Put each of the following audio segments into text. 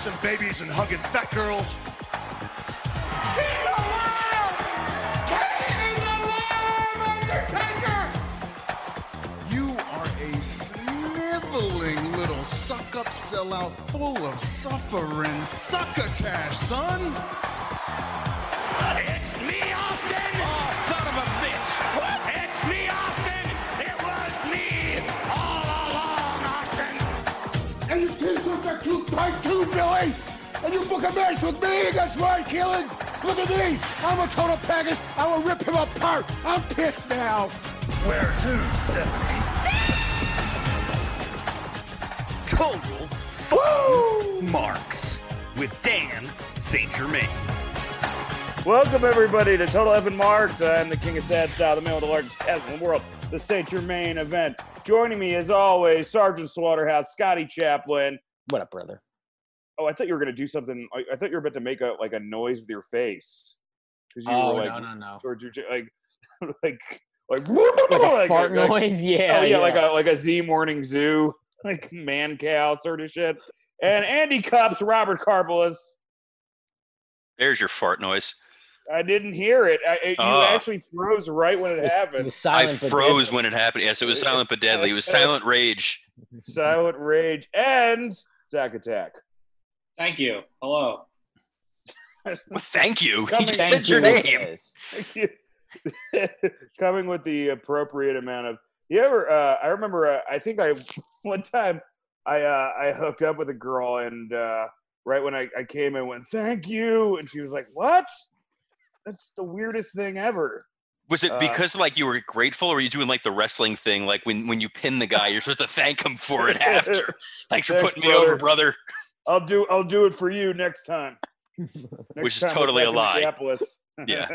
keep kissing babies and hugging fat girls. He's alive! Kane is alive, Undertaker! You are a sniveling little suck-up sellout full of suffering succotash, son. It's me, Austin! Are too tight too, Billy! And you book a match with me against Ryan Keelan! Look at me! I'm a total package! I will rip him apart! I'm pissed now! Where to, Stephanie? Total fucking marks with Dan St. Germain. Welcome everybody to Total F and Marks. I'm the king of sad style, the man with the largest chest in the world, the Saint Germain event. Joining me as always, Sergeant Slaughterhouse, Scotty Chaplin. What up, brother? Oh, I thought you were gonna do something. I, I thought you were about to make a like a noise with your face because you Oh were like no, no, no! towards your like like like Like a fart like- noise, yeah, oh yeah, like a like a Z morning zoo, like Mancow sort of shit. And Andy Cups, Robert Karpelis. There's your fart noise. I didn't hear it. I, it- you Oh. actually froze right when it It was, happened. it was I silent. but froze deadly. when it happened. Yes, it was silent but deadly. It was silent rage. Silent Rage and Zack Attack. Thank you. Hello. Well, thank you. He Coming- just Thank said your you, name. guys. Coming with the appropriate amount of. You ever? Uh, I remember. Uh, I think I one time I uh, I hooked up with a girl and uh, right when I, I came in went thank you and she was like what? That's the weirdest thing ever. Was it Uh, because like you were grateful, or were you doing like the wrestling thing, like when when you pin the guy, you're supposed to thank him for it after? Thanks for Thanks, putting me over, brother. Brother. I'll do I'll do it for you next time. Next Which is time totally a lie. Yeah.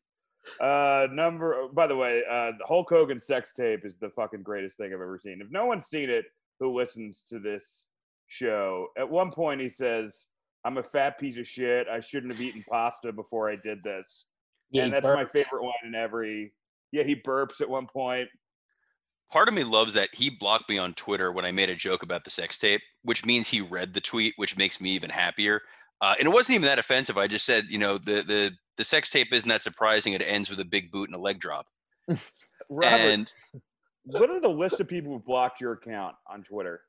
uh, number. By the way, uh, the Hulk Hogan sex tape is the fucking greatest thing I've ever seen. If no one's seen it, who listens to this show? At one point, he says, "I'm a fat piece of shit. I shouldn't have eaten pasta before I did this." Yeah, and he that's my favorite one in every. Yeah, he burps at one point. Part of me loves that he blocked me on Twitter when I made a joke about the sex tape, which means he read the tweet, which makes me even happier. Uh, and it wasn't even that offensive. I just said, you know, the the the sex tape isn't that surprising. It ends with a big boot and a leg drop. Robert, And what are the list of people who blocked your account on Twitter?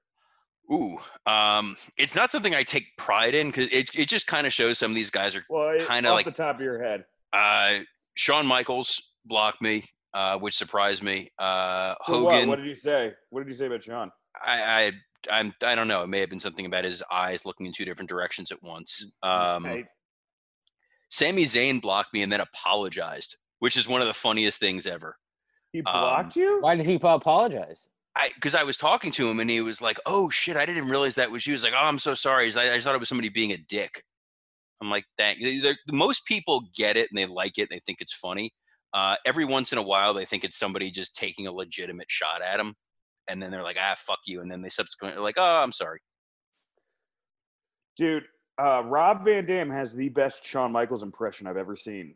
ooh, um, it's not something I take pride in because it it just kind of shows some of these guys are Well, Kinda like- the top of your head. Uh, Shawn Michaels blocked me, uh, which surprised me. Uh, For what? Hogan, What did you say? What did you say about Sean? I, I, I'm, I don't know. It may have been something about his eyes looking in two different directions at once. Um, Right. Sami Zayn blocked me and then apologized, which is one of the funniest things ever. He um, blocked you? Why did he apologize? I, because I was talking to him and he was like, "Oh shit, I didn't realize that was you." He was like, "Oh, I'm so sorry. He's like, I just thought it was somebody being a dick." I'm like, "Thank." they're- Most people get it and they like it and they think it's funny. Uh, every once in a while, they think it's somebody just taking a legitimate shot at them, and then they're like, "Ah, fuck you," and then they subsequently like, "Oh, I'm sorry." Dude, uh, Rob Van Dam has the best Shawn Michaels impression I've ever seen.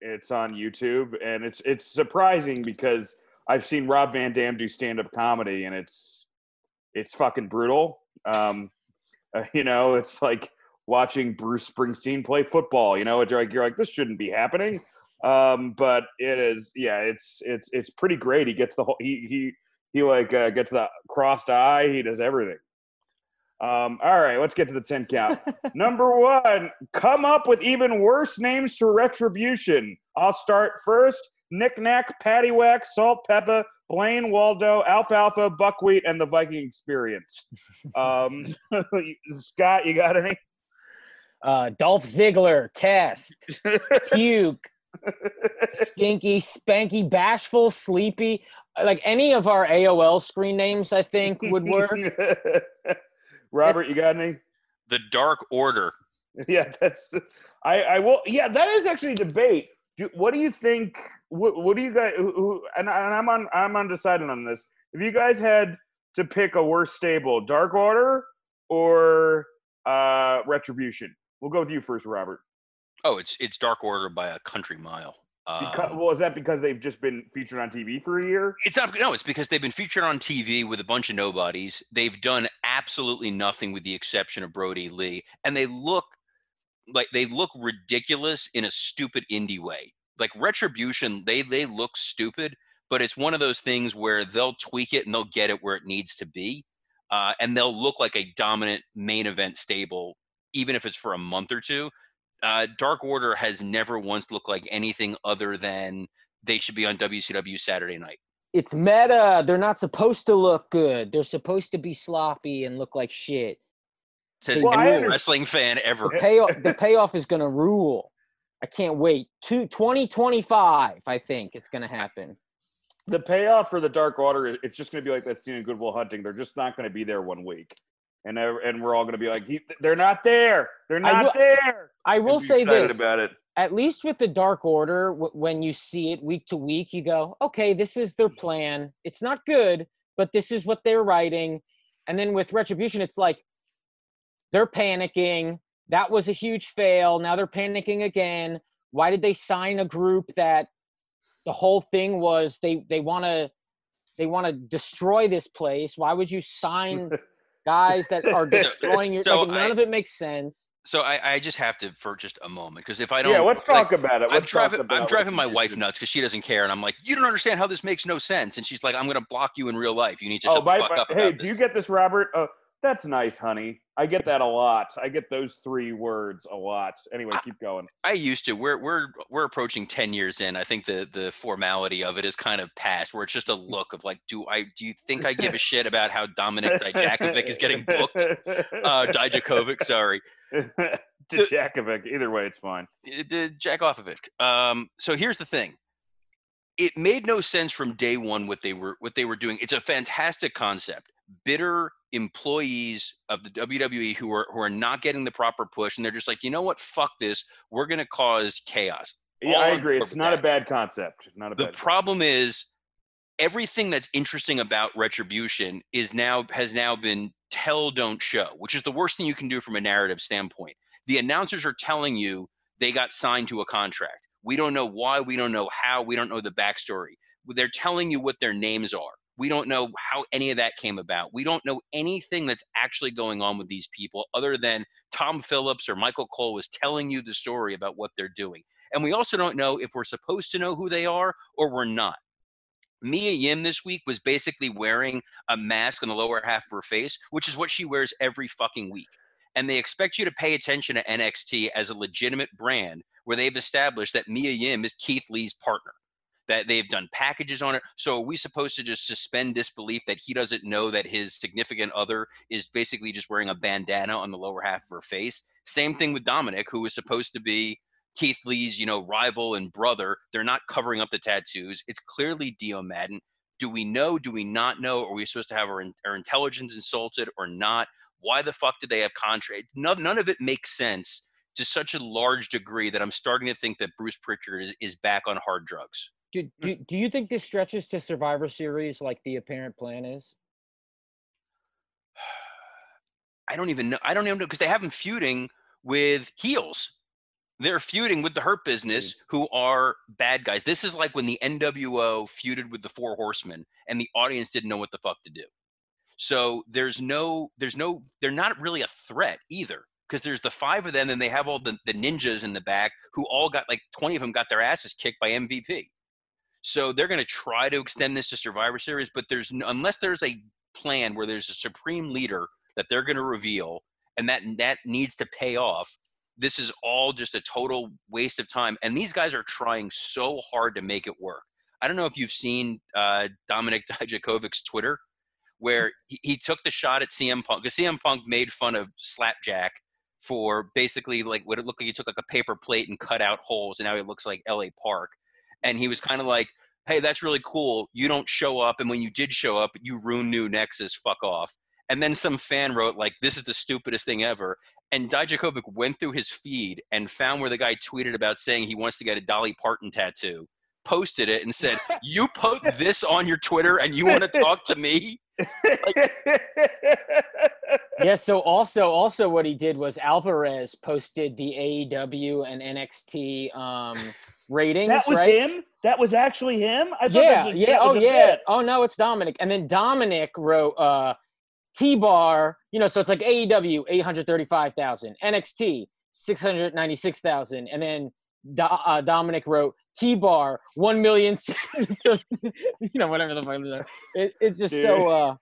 It's on YouTube, and it's it's surprising because I've seen Rob Van Dam do stand up comedy, and it's it's fucking brutal. Um, uh, you know, it's like watching Bruce Springsteen play football. You know, it's like you're like this shouldn't be happening, um, but it is. Yeah, it's it's it's pretty great. He gets the whole he he he like uh, gets the crossed eye. He does everything. Um, all right, let's get to the 10 count. Number one, come up with even worse names for retribution. I'll start first. Knick Knack, Paddywhack, Salt Pepper, Blaine, Waldo, Alfalfa, Buckwheat, and the Viking Experience. Um, Scott, you got any? Uh, Dolph Ziggler, test, puke, stinky, spanky, bashful, sleepy. Like any of our AOL screen names, I think would work. Robert, you got any? The Dark Order. Yeah, that's. I I will. Yeah, that is actually a debate. Do, what do you think? What, what do you guys? Who, who, and, I- and I'm on. I'm undecided on this. If you guys had to pick a worse stable, Dark Order or uh Retribution, we'll go with you first, Robert. Oh, it's it's Dark Order by a country mile. Because, Um, well, is that because they've just been featured on TV for a year? It's not no, it's because they've been featured on TV with a bunch of nobodies. They've done absolutely nothing with the exception of Brodie Lee, and they look like they look ridiculous in a stupid indie way. Like Retribution, they they look stupid, but it's one of those things where they'll tweak it and they'll get it where it needs to be, uh, and they'll look like a dominant main event stable, even if it's for a month or two. Uh, Dark Order has never once looked like anything other than they should be on WCW Saturday night. It's meta. They're not supposed to look good. They're supposed to be sloppy and look like shit. Says Well, I every under- wrestling fan ever. The payoff, the payoff is gonna rule. I can't wait. Two, 2025, I think it's gonna happen. the payoff for the Dark Order, it's just going to be like that scene in Good Will Hunting. They're just not going to be there one week, and and we're all going to be like, they're not there. They're I not will- there. I will say this: about it. at least with the Dark Order, w- when you see it week to week, you go, okay, this is their hmm. plan. It's not good, but this is what they're writing. And then with Retribution, it's like they're panicking. That was a huge fail. Now they're panicking again. Why did they sign a group that the whole thing was they they want to they want to destroy this place? Why would you sign guys that are destroying your? So like, none I- of it makes sense. So I, I just have to for just a moment because if I don't, Yeah, let's like, talk about it. I'm Let's talk driving. about I'm driving my wife nuts because she doesn't care, and I'm like, you don't understand how this makes no sense. And she's like, I'm gonna block you in real life. You need to Oh, shut my, the fuck my- up hey, about do you get this, Robert? Uh, that's nice, honey. I get that a lot. I get those three words a lot. Anyway, keep going. I used to. We're we're we're approaching ten years in. I think the the formality of it is kind of past, where it's just a look of like, do I do you think I give a shit about how Dominic Dijakovic is getting booked? Uh, Dijakovic, sorry. Dijakovic. Either way, it's fine. d- d- jack off of it. Um, so here's the thing. It made no sense from day one what they were what they were doing. It's a fantastic concept. Bitter employees of the WWE who are who are not getting the proper push, and they're just like, you know what, fuck this. We're gonna cause chaos. Yeah, All I agree. It's not a bad concept. Not a The problem is everything that's interesting about retribution is now has now been tell don't show, which is the worst thing you can do from a narrative standpoint. The announcers are telling you they got signed to a contract. We don't know why, we don't know how, we don't know the backstory. They're telling you what their names are. We don't know how any of that came about. We don't know anything that's actually going on with these people other than Tom Phillips or Michael Cole was telling you the story about what they're doing. And we also don't know if we're supposed to know who they are or we're not. Mia Yim this week was basically wearing a mask on the lower half of her face, which is what she wears every fucking week. And they expect you to pay attention to NXT as a legitimate brand where they've established that Mia Yim is Keith Lee's partner, that they've done packages on it. So are we supposed to just suspend disbelief that he doesn't know that his significant other is basically just wearing a bandana on the lower half of her face? Same thing with Dominic, who is supposed to be Keith Lee's, you know, rival and brother. They're not covering up the tattoos. It's clearly Dio Maddin. Do we know? Do we not know? Are we supposed to have our, our intelligence insulted or not? Why the fuck did they have contract? None, none of it makes sense to such a large degree that I'm starting to think that Bruce Pritchard is, is back on hard drugs. Do, hmm. do, do you think this stretches to Survivor Series like the apparent plan is? I don't even know. I don't even know because they have them feuding with heels. They're feuding with the Hurt Business, who are bad guys. This is like when the NWO feuded with the Four Horsemen, and the audience didn't know what the fuck to do. So there's no, there's no, they're not really a threat either because there's the five of them, and they have all the, the ninjas in the back who all got like 20 of them got their asses kicked by MVP. So they're going to try to extend this to Survivor Series, but there's unless there's a plan where there's a supreme leader that they're going to reveal, and that that needs to pay off. This is all just a total waste of time, and these guys are trying so hard to make it work. I don't know if you've seen uh, Dominic Dijakovic's Twitter, where he, he took the shot at CM Punk because CM Punk made fun of Slapjack for basically like what it looked like he took like a paper plate and cut out holes, and now he looks like L.A. Park. And he was kind of like, "Hey, that's really cool. You don't show up, and when you did show up, you ruined New Nexus. Fuck off." And then some fan wrote like, "This is the stupidest thing ever." And Dijakovic went through his feed and found where the guy tweeted about saying he wants to get a Dolly Parton tattoo, posted it, and said, "You put this on your Twitter, and you want to talk to me?" yeah. So also, also what he did was Alvarez posted the AEW and NXT um, ratings. that was right? him. That was actually him. I thought Yeah, that was a, yeah. Oh, yeah. bit. Oh no, it's Dominic. And then Dominic wrote, uh, T Bar, you know, so it's like AEW eight hundred thirty five thousand, NXT six hundred ninety six thousand, and then Do- uh, Dominic wrote T Bar one million six hundred, you know, whatever the fuck. it it's just so. Uh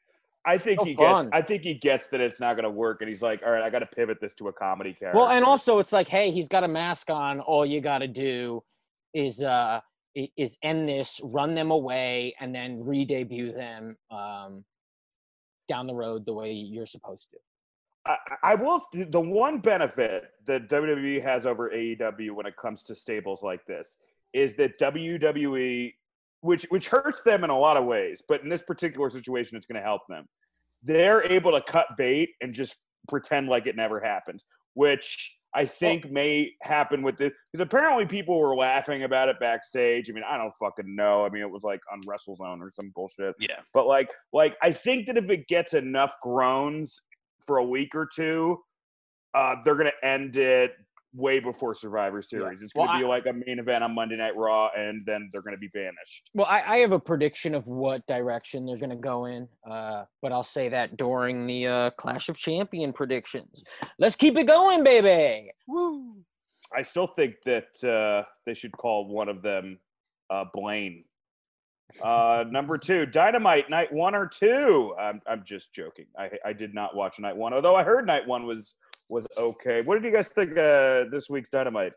I think So he gets. I think he gets that it's not going to work, and he's like, "All right, I got to pivot this to a comedy character." Well, and also it's like, hey, he's got a mask on. All you got to do is uh is end this, run them away, and then re-debut them um down the road the way you're supposed to. I, I will. The one benefit that WWE has over AEW when it comes to stables like this is that WWE, which which hurts them in a lot of ways, but in this particular situation, it's going to help them. They're able to cut bait and just pretend like it never happened, which I think may happen with this because apparently people were laughing about it backstage. I mean, I don't fucking know. I mean, it was like on WrestleZone or some bullshit. Yeah. But like, like I think that if it gets enough groans for a week or two, uh, they're gonna end it way before Survivor Series. It's gonna be I- like a main event on Monday Night Raw, and then they're gonna be banished. Well, I, I have a prediction of what direction they're going to go in, uh, but I'll say that during the uh, Clash of Champion predictions. Let's keep it going, baby. Woo! I still think that uh, they should call one of them uh, Blaine. Uh, number two, Dynamite, night one or two. I'm, I'm just joking. I, I did not watch night one, although I heard night one was was okay. What did you guys think uh, this week's Dynamite?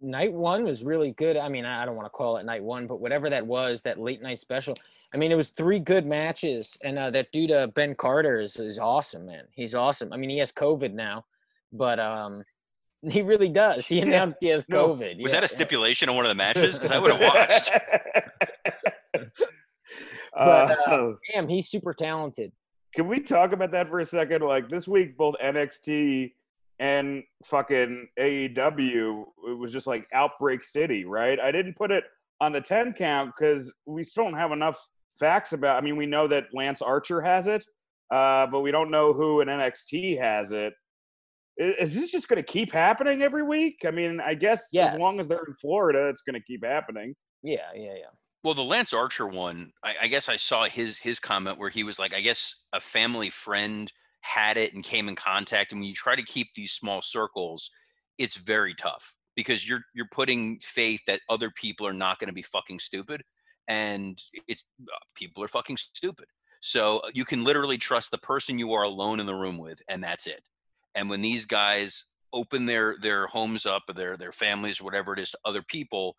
Night one was really good. I mean, I I don't want to call it night one, but whatever that was, that late night special. I mean, it was three good matches, and uh, that dude uh, Ben Carter is is awesome, man. He's awesome. I mean, he has COVID now, but um, he really does. He announced he has No. COVID. Was Yeah, that a yeah. stipulation on one of the matches? Because I would have watched. But, Uh, Damn, he's super talented. Can we talk about that for a second? Like this week, both NXT and fucking AEW, it was just like Outbreak City, right? I didn't put it on the 10 count because we still don't have enough facts about I mean, we know that Lance Archer has it, uh, but we don't know who in NXT has it. Is, Is this just going to keep happening every week? I mean, I guess Yes. as long as they're in Florida, it's going to keep happening. Yeah, yeah, yeah. Well, the Lance Archer one, I, I guess I saw his his comment where he was like, I guess a family friend had it and came in contact. And when you try to keep these small circles, it's very tough because you're you're putting faith that other people are not going to be fucking stupid, and it's uh, people are fucking stupid. So you can literally trust the person you are alone in the room with, and that's it. And when these guys open their their homes up, or their their families, or whatever it is, to other people,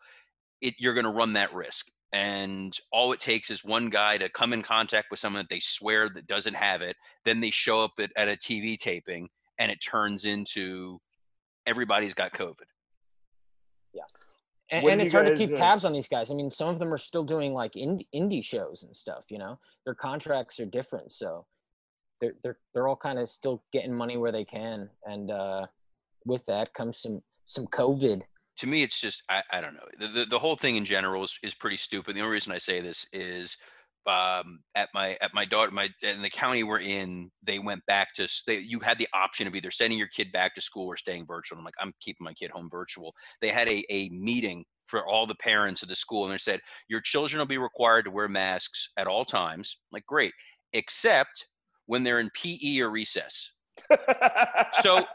it you're going to run that risk and all it takes is one guy to come in contact with someone that they swear that doesn't have it then they show up at, at a tv taping and it turns into everybody's got covid Yeah. And, and it's hard to keep uh, tabs on these guys. I mean, some of them are still doing like indie, indie shows and stuff. You know, their contracts are different, so they're they're they're all kind of still getting money where they can. And uh, with that comes some some COVID. To me it's just i, I don't know the, the, the whole thing in general is, is pretty stupid the only reason i say this is um, at my at my daughter my in the county we're in they went back to they, you had the option of either sending your kid back to school or staying virtual i'm like i'm keeping my kid home virtual. They had a, a meeting for all the parents of the school and they said your children will be required to wear masks at all times. I'm like great except when they're in pe or recess So,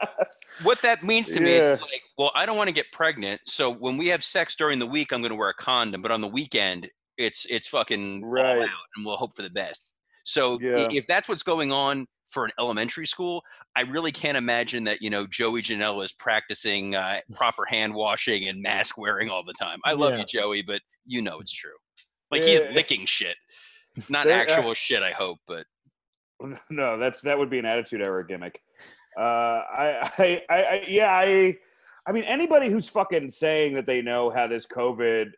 what that means to me is like, well, I don't want to get pregnant. So when we have sex during the week, I'm going to wear a condom, but on the weekend, it's it's fucking Right. out, and we'll hope for the best. So Yeah. if that's what's going on for an elementary school, I really can't imagine that you know Joey Janela is practicing uh, proper hand washing and mask wearing all the time. I love Yeah. you, Joey, but you know it's true. Like he's licking shit, not uh, actual shit. I hope, but no, that's that would be an attitude error gimmick. Uh, I, I, I, yeah, I, I mean, anybody who's fucking saying that they know how this COVID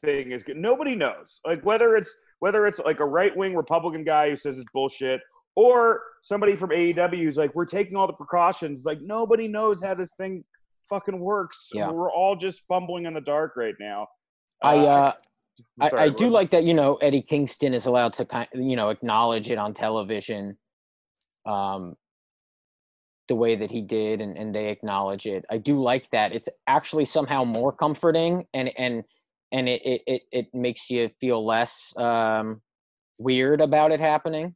thing is nobody knows. Like whether it's whether it's like a right wing Republican guy who says it's bullshit, or somebody from AEW who's like, we're taking all the precautions. Like nobody knows how this thing fucking works. Yeah. We're all just fumbling in the dark right now. I uh, I, I do like that. You know, Eddie Kingston is allowed to kind, you know, acknowledge it on television, um, the way that he did, and and they acknowledge it. I do like that. It's actually somehow more comforting, and and and it it it, it makes you feel less um weird about it happening.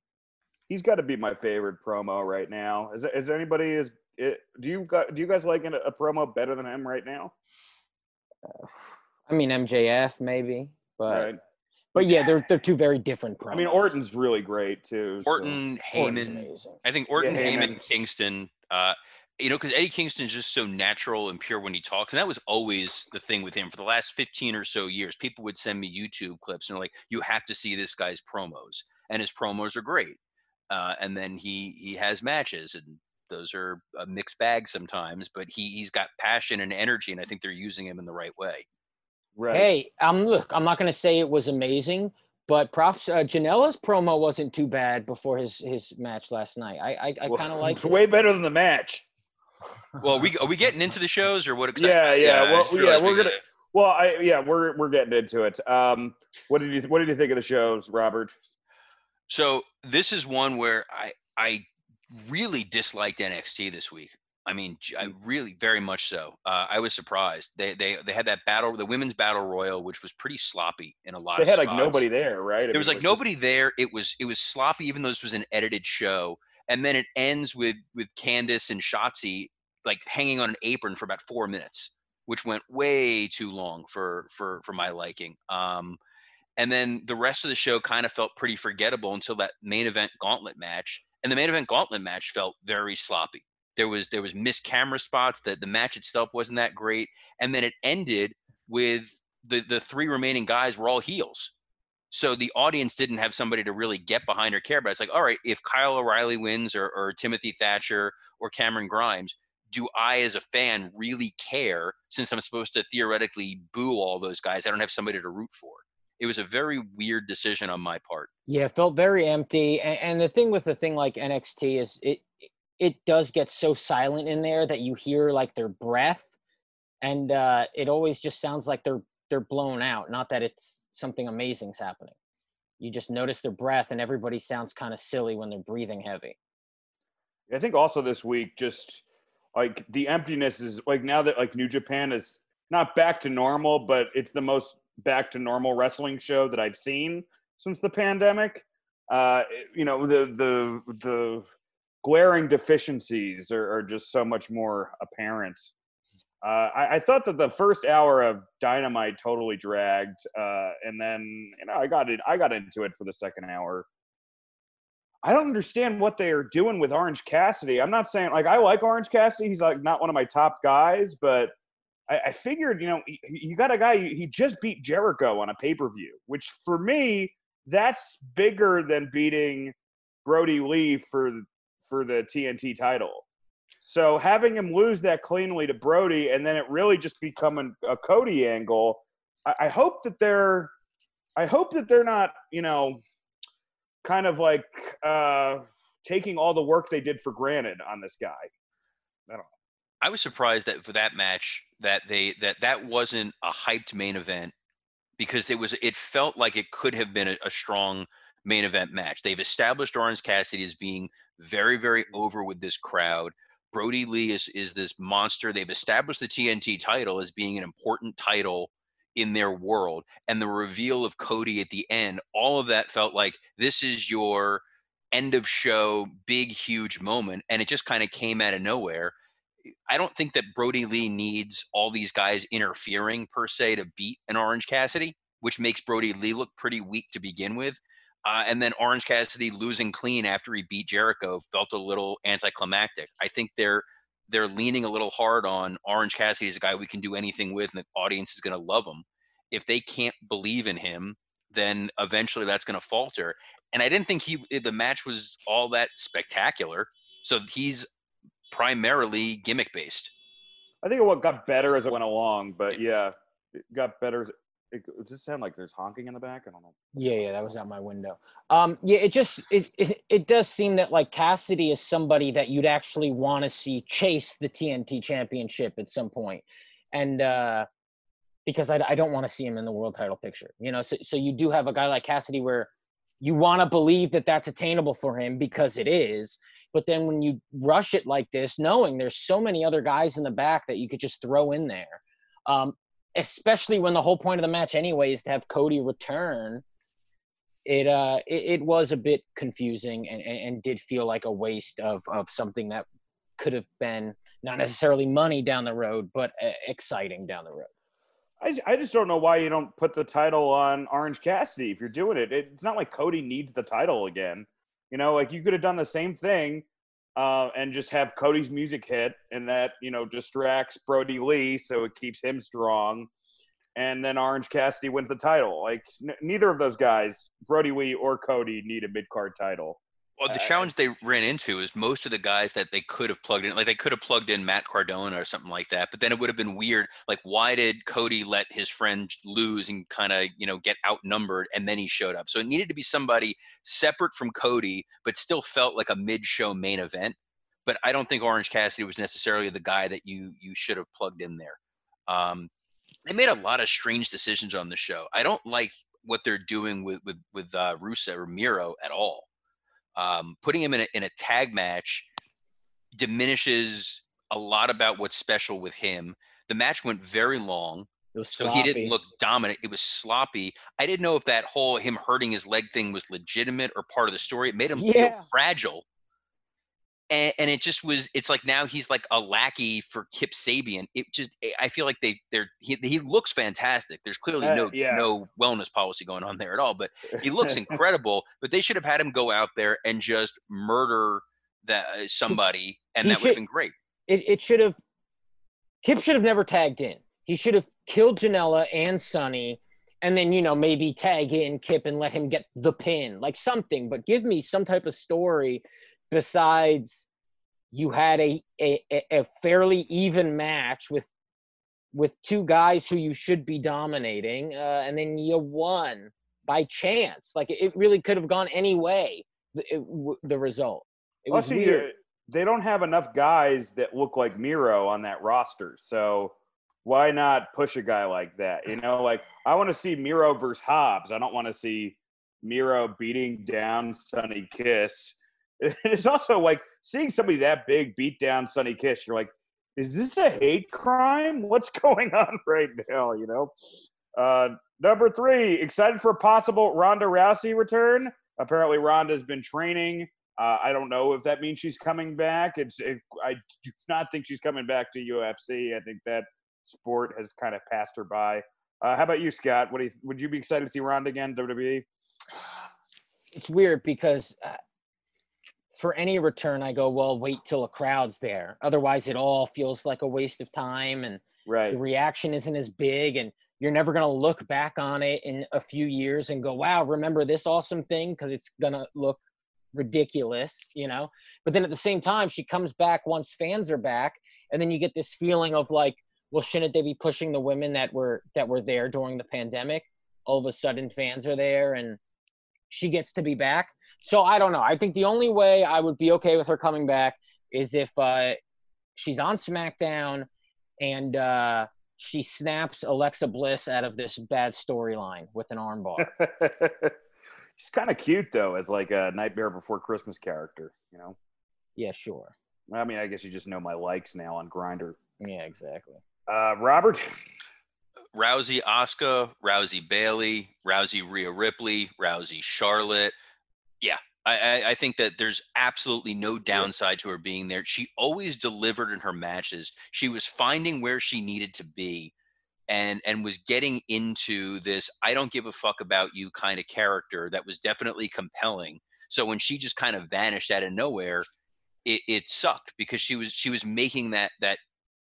he's got to be my favorite promo right now. Is is anybody is it, do you got do you guys like a, a promo better than him right now? I mean MJF maybe, but right. but yeah, they're they're two very different. Promos. I mean Orton's really great too. Orton, Orton's Heyman. I think Orton, Heyman. Heyman, Kingston. Uh, you know, because Eddie Kingston is just so natural and pure when he talks, and that was always the thing with him for the last fifteen or so years. People would send me YouTube clips and they're like, "You have to see this guy's promos," and his promos are great. Uh, and then he he has matches, and those are a mixed bag sometimes. But he he's got passion and energy, and I think they're using him in the right way. Right. Hey, um, look, I'm not going to say it was amazing, but props. Uh, Janela's promo wasn't too bad before his his match last night. I I, I Well, kind of like. it's way better than the match. Well, are we are we getting into the shows or what? 'cause I- Yeah, yeah. I Well, yeah, realized we we're gonna. gotta- Well, I yeah, we're we're getting into it. Um, what did you what did you think of the shows, Robert? So this is one where I I really disliked NXT this week. I mean, I really very much so. Uh, I was surprised. They they they had that battle, the women's battle royal, which was pretty sloppy in a lot They of had like nobody there, right? I There was like just- nobody there. It was it was sloppy, even though this was an edited show. And then it ends with with Candice and Shotzi like hanging on an apron for about four minutes, which went way too long for for for my liking. Um, and then the rest of the show kind of felt pretty forgettable until that main event gauntlet match. And the main event gauntlet match felt very sloppy. There was there was missed camera spots. That the match itself wasn't that great. And then it ended with the the three remaining guys were all heels. So the audience didn't have somebody to really get behind or care about. It's like, all right, if Kyle O'Reilly wins or, or Timothy Thatcher or Cameron Grimes, do I as a fan really care since I'm supposed to theoretically boo all those guys? I don't have somebody to root for. It was a very weird decision on my part. Yeah, felt very empty. And, and the thing with a thing like NXT is it it does get so silent in there that you hear like their breath, and uh, it always just sounds like they're they're blown out. Not that it's something amazing's happening. You just notice their breath, and everybody sounds kind of silly when they're breathing heavy. I think also this week, just like the emptiness is like now that like New Japan is not back to normal, but it's the most back to normal wrestling show that I've seen since the pandemic. Uh, you know, the the the glaring deficiencies are, are just so much more apparent. Uh, I, I thought that the first hour of Dynamite totally dragged, uh, and then you know I got it. I got into it for the second hour. I don't understand what they are doing with Orange Cassidy. I'm not saying like I like Orange Cassidy. He's like not one of my top guys, but I, I figured you know you got a guy. He just beat Jericho on a pay per view, which for me that's bigger than beating Brodie Lee for for the TNT title. So having him lose that cleanly to Brodie and then it really just becoming a Cody angle, I, I hope that they're I hope that they're not, you know, kind of like uh taking all the work they did for granted on this guy. I don't know. I was surprised that for that match that they that that wasn't a hyped main event because it was it felt like it could have been a, a strong main event match. They've established Orange Cassidy as being very very over with this crowd. Brodie Lee is is this monster. They've established the TNT title as being an important title in their world and the reveal of Cody at the end all of that felt like this is your end of show big huge moment and it just kind of came out of nowhere I don't think that Brodie Lee needs all these guys interfering per se to beat an Orange Cassidy, which makes Brodie Lee look pretty weak to begin with. Uh, and then Orange Cassidy losing clean after he beat Jericho felt a little anticlimactic. I think they're they're leaning a little hard on Orange Cassidy as a guy we can do anything with, and the audience is going to love him. If they can't believe in him, then eventually that's going to falter. And I didn't think he the match was all that spectacular. So he's primarily gimmick based. I think it got better as it went along, but yeah, it got better. It, does it sound like there's honking in the back? I don't know. Yeah, yeah, that was out my window. Um, yeah, it just it, it it does seem that like Cassidy is somebody that you'd actually want to see chase the TNT championship at some. And uh because I, I don't want to see him in the world title picture, you know. So so you do have a guy like Cassidy where you want to believe that that's attainable for him because it is. But then when you rush it like this, knowing there's so many other guys in the back that you could just throw in there, um, especially when the whole point of the match anyway is to have Cody return. it uh it, it was a bit confusing and, and, and did feel like a waste of of something that could have been not necessarily money down the road, but uh, exciting down the road. I, I just don't know why you don't put the title on Orange Cassidy if you're doing it. It's not like Cody needs the title again. You know, like you could have done the same thing uh, and just have Cody's music hit, and that you know distracts Brodie Lee, so it keeps him strong. And then Orange Cassidy wins the title. Like n- neither of those guys, Brodie Lee or Cody, need a mid card title. Well, the Uh, challenge they ran into is most of the guys that they could have plugged in, like they could have plugged in Matt Cardona or something like that, but then it would have been weird. Like, why did Cody let his friend lose and kind of, you know, get outnumbered and then he showed up? So it needed to be somebody separate from Cody, but still felt like a mid show main event. But I don't think Orange Cassidy was necessarily the guy that you you should have plugged in there. Um, they made a lot of strange decisions on the show. I don't like what they're doing with with with uh, Rusev or Miro at all um, putting him in a, in a tag match diminishes a lot about what's special with him. The match went very long, so he didn't look dominant. It was sloppy. I didn't know if that whole him hurting his leg thing was legitimate or part of the story. It made him feel fragile. And, and it just was. It's like now he's like a lackey for Kip Sabian. It just. I feel like they. They're. He, he looks fantastic. There's clearly Uh, no yeah. no wellness policy going on there at all. But he looks incredible. But they should have had him go out there and just murder that uh, somebody, and he that would have been great. it, it should have Kip should have never tagged in. He should have killed Janela and Sonny and then, you know, maybe tag in Kip and let him get the pin, like something, but give me some type of story besides you had a a, a- fairly even match with with two guys who you should be dominating, uh, and then you won by chance. Like it really could have gone any way. The, it, the result. It was Also, weird. they don't have enough guys that look like Miro on that roster. So why not push a guy like that? You know, like I want to see Miro versus Hobbs. I don't want to see Miro beating down Sonny Kiss. It's also like seeing somebody that big beat down Sonny Kiss. You're like, is this a hate crime? What's going on right now? You know. Uh, number three, excited for a possible Ronda Rousey return. Apparently, Ronda's been training. Uh, I don't know if that means she's coming back. It's. It, I do not think she's coming back to UFC. I think that sport has kind of passed her by. Uh, how about you, Scott? What do you, would you be excited to see Ronda again, WWE? it's weird because uh, for any return, I go, well, wait till a crowd's there. Otherwise, it all feels like a waste of time, and Right. the reaction isn't as big, and you're never gonna look back on it in a few years and go, wow, remember this awesome thing? Because it's gonna look ridiculous, you know. But then at the same time, she comes back once fans are back, and then you get this feeling of like, well, shouldn't they be pushing the women that were that were there during the pandemic? All of a sudden, fans are there, and she gets to be back. So I don't know. I think the only way I would be okay with her coming back is if uh, she's on SmackDown and uh, she snaps Alexa Bliss out of this bad storyline with an armbar. She's kind of cute though, as like a Nightmare Before Christmas character. You know. yeah, sure. I mean, I guess you just know my likes now on Grindr. Yeah, exactly. Uh, Robert. Rousey Asuka, Rousey Bayley, Rousey Rhea Ripley, Rousey Charlotte. Yeah, I, I, think that there's absolutely no downside to her being there. She always delivered in her matches. She was finding where she needed to be and and was getting into this I don't give a fuck about you kind of character that was definitely compelling. So when she just kind of vanished out of nowhere, it, it sucked because she was she was making that that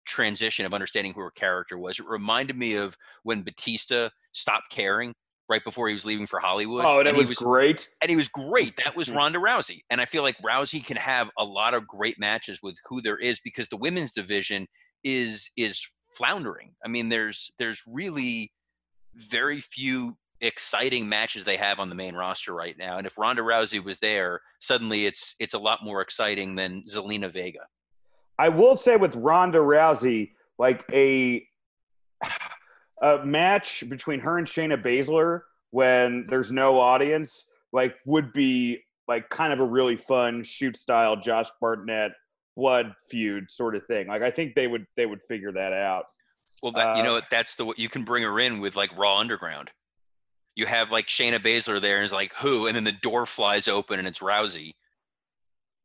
transition of understanding who her character was. It reminded me of when Batista stopped caring right before he was leaving for Hollywood. Oh, that and was, he was great. and he was great. That was mm-hmm. Ronda Rousey. And I feel like Rousey can have a lot of great matches with who there is because the women's division is is floundering. I mean, there's there's really very few exciting matches they have on the main roster right now. And if Ronda Rousey was there, suddenly it's it's a lot more exciting than Zelina Vega. I will say with Ronda Rousey, like a a match between her and Shayna Baszler when there's no audience, like would be like kind of a really fun shoot style Josh Barnett blood feud sort of thing. Like I think they would they would figure that out. Well, that, you Uh, know, that's the you can bring her in with like Raw Underground. You have like Shayna Baszler there, and it's like who, and then the door flies open, and it's Rousey.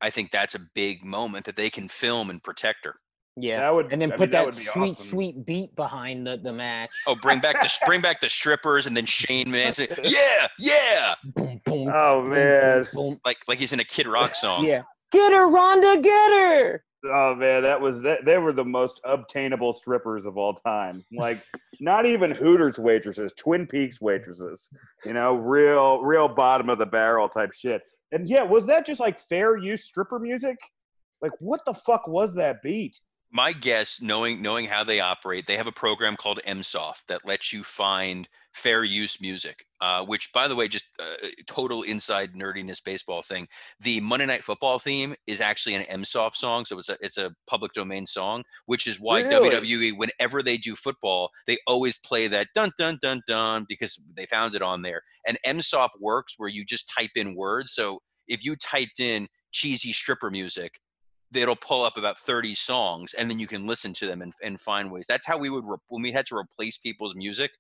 I think that's a big moment that they can film and protect her. Yeah. That would and then I put mean, that, would be sweet, awesome. sweet beat behind the, the match. Oh, bring back the bring back the strippers, and then Shane Manson. Yeah, yeah, Boom, boom, Oh, boom, man. boom, boom. like like he's in a Kid Rock song. Yeah. Get her, Ronda, get her. Oh man, that was that, they were the most obtainable strippers of all time. Like not even Hooters waitresses, Twin Peaks waitresses. You know, real real bottom of the barrel type shit. And yeah, was that just like fair use stripper music? Like what the fuck was that beat? My guess, knowing knowing how they operate, they have a program called MSoft that lets you find fair use music. Uh, which, by the way, just uh, total inside nerdiness baseball thing. The Monday Night Football theme is actually an MSoft song, so it's a it's a public domain song. Which is why Really? WWE, whenever they do football, they always play that dun dun dun dun because they found it on there. And MSoft works where you just type in words. So if you typed in cheesy stripper music, it'll pull up about 30 songs and then you can listen to them and, and find ways that's how we would re- when we had to replace people's music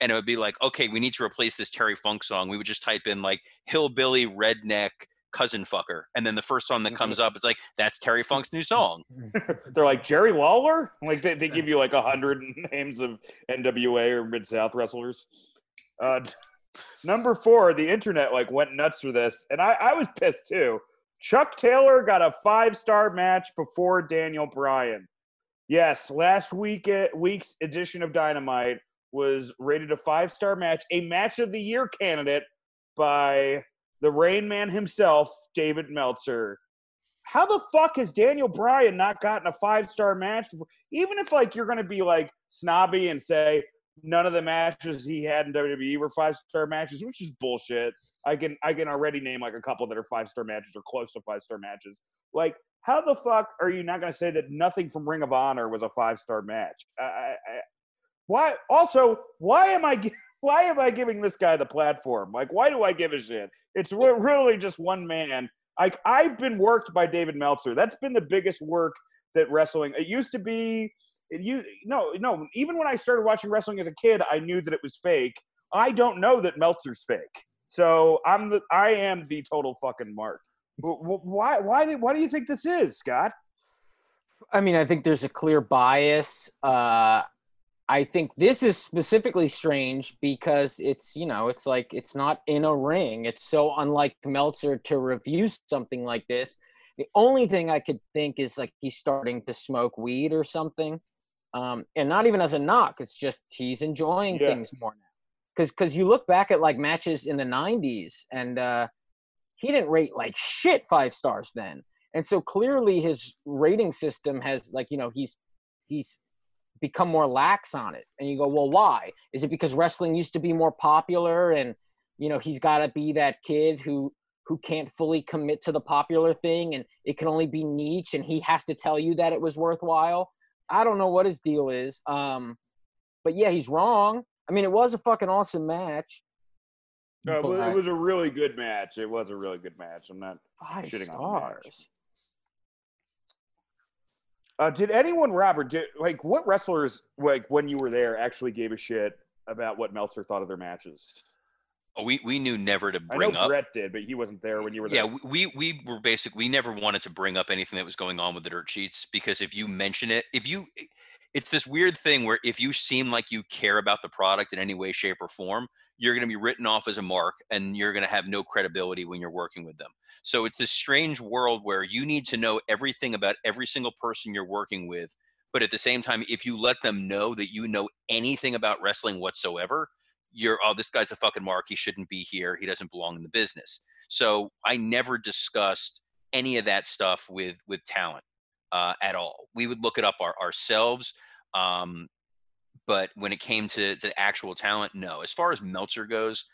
and it would be like okay we need to replace this terry funk song we would just type in like hillbilly redneck cousin fucker and then the first song that comes up it's like that's terry funk's new song They're like Jerry Lawler? Like they, they give you like a hundred names of NWA or Mid South wrestlers. Uh, number four, the internet like went nuts for this, and I, I was pissed too. Chuck Taylor got a five star match before Daniel Bryan. Yes, last week eh, week's edition of Dynamite was rated a five star match, a match of the year candidate by the Rain Man himself, David Meltzer. How the fuck has Daniel Bryan not gotten a five star match before? Even if like you're gonna be like snobby and say none of the matches he had in WWE were five star matches, which is bullshit. I can I can already name like a couple that are five star matches or close to five star matches. Like, how the fuck are you not gonna say that nothing from Ring of Honor was a five star match? I, I, why? Also, why am I? Why am I giving this guy the platform? Like, why do I give a shit? It's really just one man. Like, I've been worked by David Meltzer. That's been the biggest work that wrestling. It used to be. It you no no. Even when I started watching wrestling as a kid, I knew that it was fake. I don't know that Meltzer's fake. So I'm the I am the total fucking mark. Wh- wh- Why why do- why do you think this is, Scott? I mean, I think there's a clear bias. Uh, I think this is specifically strange because it's, you know, it's like it's not in a ring. It's so unlike Meltzer to review something like this. The only thing I could think is like he's starting to smoke weed or something. Um, and not even as a knock, it's just he's enjoying Yeah. things more now. Because because you look back at like matches in the 90s and uh, he didn't rate like shit five stars then. And so clearly his rating system has like you know he's he's become more lax on it. And you go well why? Is it because wrestling used to be more popular and you know he's got to be that kid who who can't fully commit to the popular thing and it can only be niche and he has to tell you that it was worthwhile? I don't know what his deal is um but yeah he's wrong i mean it was a fucking awesome match No, it was- but- it was a really good match. It was a really good match. I'm not. five shitting on the stars Uh, did anyone, Robert, did, like what wrestlers, like when you were there, actually gave a shit about what Meltzer thought of their matches? Oh, we we knew never to I bring know up Brett did, but he wasn't there when you were there. yeah we we were basic we never wanted to bring up anything that was going on with the dirt sheets because if you mention it if you it's this weird thing where if you seem like you care about the product in any way shape or form you're going to be written off as a mark and you're going to have no credibility when you're working with them. So it's this strange world where you need to know everything about every single person you're working with but at the same time if you let them know that you know anything about wrestling whatsoever you're oh this guy's a fucking mark. He shouldn't be here. He doesn't belong in the business. So i never discussed any of that stuff with with talent uh, at all we would look it up our, ourselves um, but when it came to, to actual talent no as far as meltzer goes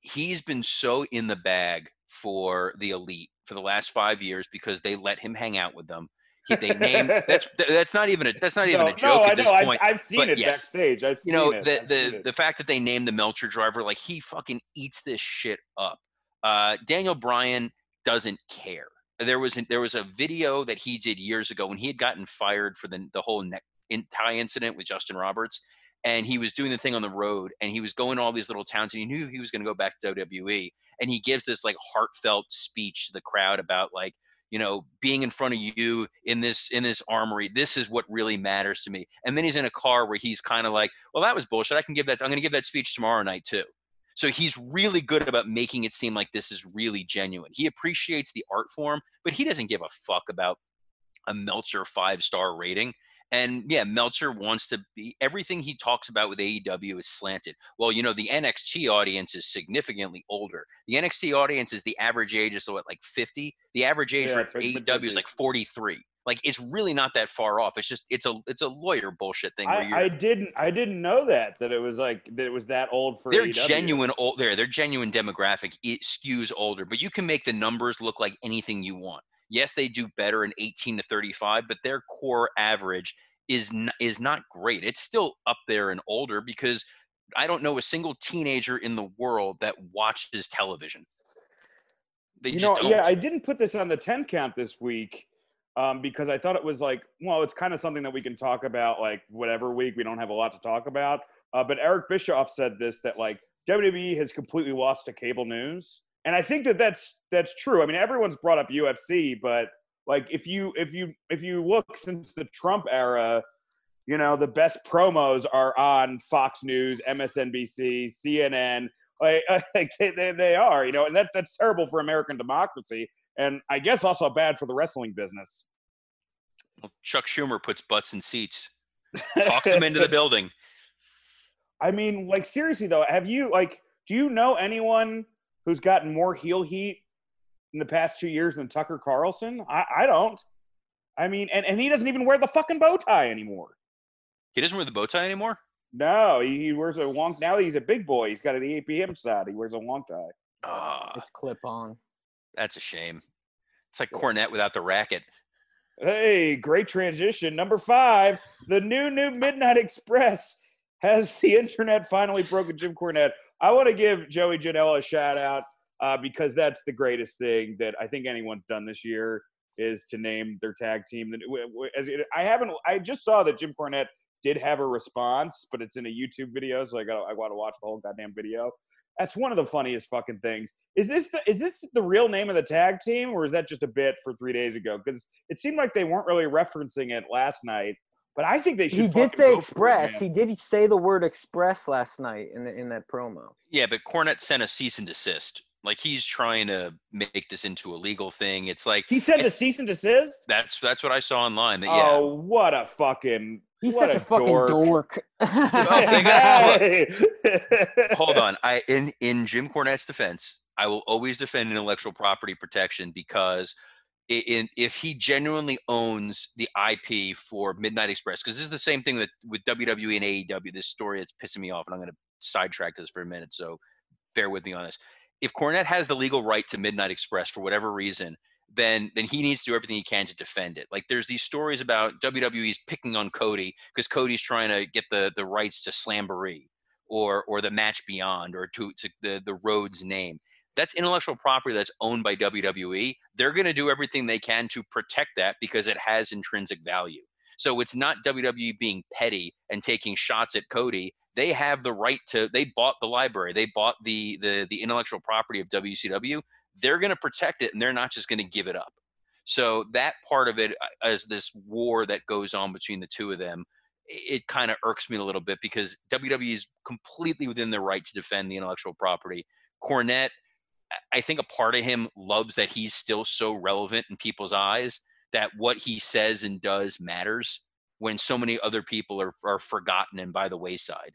he's been so in the bag for the elite for the last five years because they let him hang out with them he, they named that's that's not even a that's not even no, a joke no, at I this know. I've, point I've seen but it yes. backstage. I've you know it. the I've the the fact that they named the Meltzer driver like he fucking eats this shit up. Uh, Daniel Bryan doesn't care. There was there was a video that he did years ago when he had gotten fired for the the whole neck in tie incident with Justin Roberts, and he was doing the thing on the road and he was going to all these little towns and he knew he was going to go back to WWE and he gives this like heartfelt speech to the crowd about like you know being in front of you in this in this armory this is what really matters to me. And then he's in a car where he's kind of like well that was bullshit. I can give that i'm going to give that speech tomorrow night too so he's really good about making it seem like this is really genuine he appreciates the art form but he doesn't give a fuck about a meltzer five star rating and yeah, Meltzer wants to be everything he talks about with AEW is slanted. Well, you know, the NXT audience is significantly older. The NXT audience is the average age is what, like 50? The average age Yeah, for AEW is like 43. Like it's really not that far off. It's just it's a it's a lawyer bullshit thing I, I didn't I didn't know that that it was like that it was that old for they're genuine old there their genuine demographic it skews older but you can make the numbers look like anything you want. Yes they do better in 18 to 35 but their core average is n- is not great it's still up there and older because i don't know a single teenager in the world that watches television. They you just know, don't. Yeah, I didn't put this on the 10 count this week um, because I thought it was like, well, it's kind of something that we can talk about like whatever week. We don't have a lot to talk about. Uh, but Eric Bischoff said this that like WWE has completely lost to cable news, and I think that that's that's true. I mean, everyone's brought up UFC, but like if you if you if you look since the Trump era, you know the best promos are on Fox News, MSNBC, CNN. Like, like they, they, they are, you know, and that that's terrible for American democracy, and I guess also bad for the wrestling business. Well, chuck schumer puts butts in seats talks them into the building I mean, like seriously though, have you like do you know anyone who's gotten more heel heat in the past two years than Tucker Carlson? I, I don't. I mean, and, and he doesn't even wear the fucking bow tie anymore. he doesn't wear the bow tie anymore No, he, he wears a long. Now that he's a big boy, he's got an APM side. He wears a long tie. Ah, It's clip on. That's a shame it's like cornette without the racket Hey, great transition. Number five, the new new Midnight Express has the internet finally broken Jim Cornette. I want to give Joey Janela a shout out uh, because that's the greatest thing that I think anyone's done this year is to name their tag team. That w- w- as I haven't, I just saw that Jim Cornette did have a response, but it's in a YouTube video, so I got I want to watch the whole goddamn video. That's one of the funniest fucking things. Is this the is this the real name of the tag team, or is that just a bit for three days ago? Because it seemed like they weren't really referencing it last night. But I think they should. He did say go for it, express. He did say the word express last night in the, in that promo. Yeah, but Cornette sent a cease and desist. Like he's trying to make this into a legal thing. It's like He said I- the cease and desist. that's that's what I saw online. That yeah, Oh, what a fucking! He's what such a, fucking dork. dork. they hold on. I in in Jim Cornette's defense, I will always defend intellectual property protection because in if he genuinely owns the IP for Midnight Express, because this is the same thing that with WWE and AEW. This story that's pissing me off, and I'm going to sidetrack this for a minute. So bear with me on this. If Cornette has the legal right to Midnight Express for whatever reason, then then he needs to do everything he can to defend it. Like there's these stories about WWE's picking on Cody because Cody's trying to get the the rights to Slamboree or or the match beyond or to, to the the Rhodes name. That's intellectual property that's owned by WWE. They're going to do everything they can to protect that because it has intrinsic value. So it's not WWE being petty and taking shots at Cody. They have the right to. They bought the library. They bought the the the intellectual property of WCW. They're going to protect it, and they're not just going to give it up. So that part of it, uh, as this war that goes on between the two of them, it kind of irks me a little bit because WWE is completely within their right to defend the intellectual property. Cornette, I- think a part of him loves that he's still so relevant in people's eyes that what he says and does matters when so many other people are, are forgotten and by the wayside.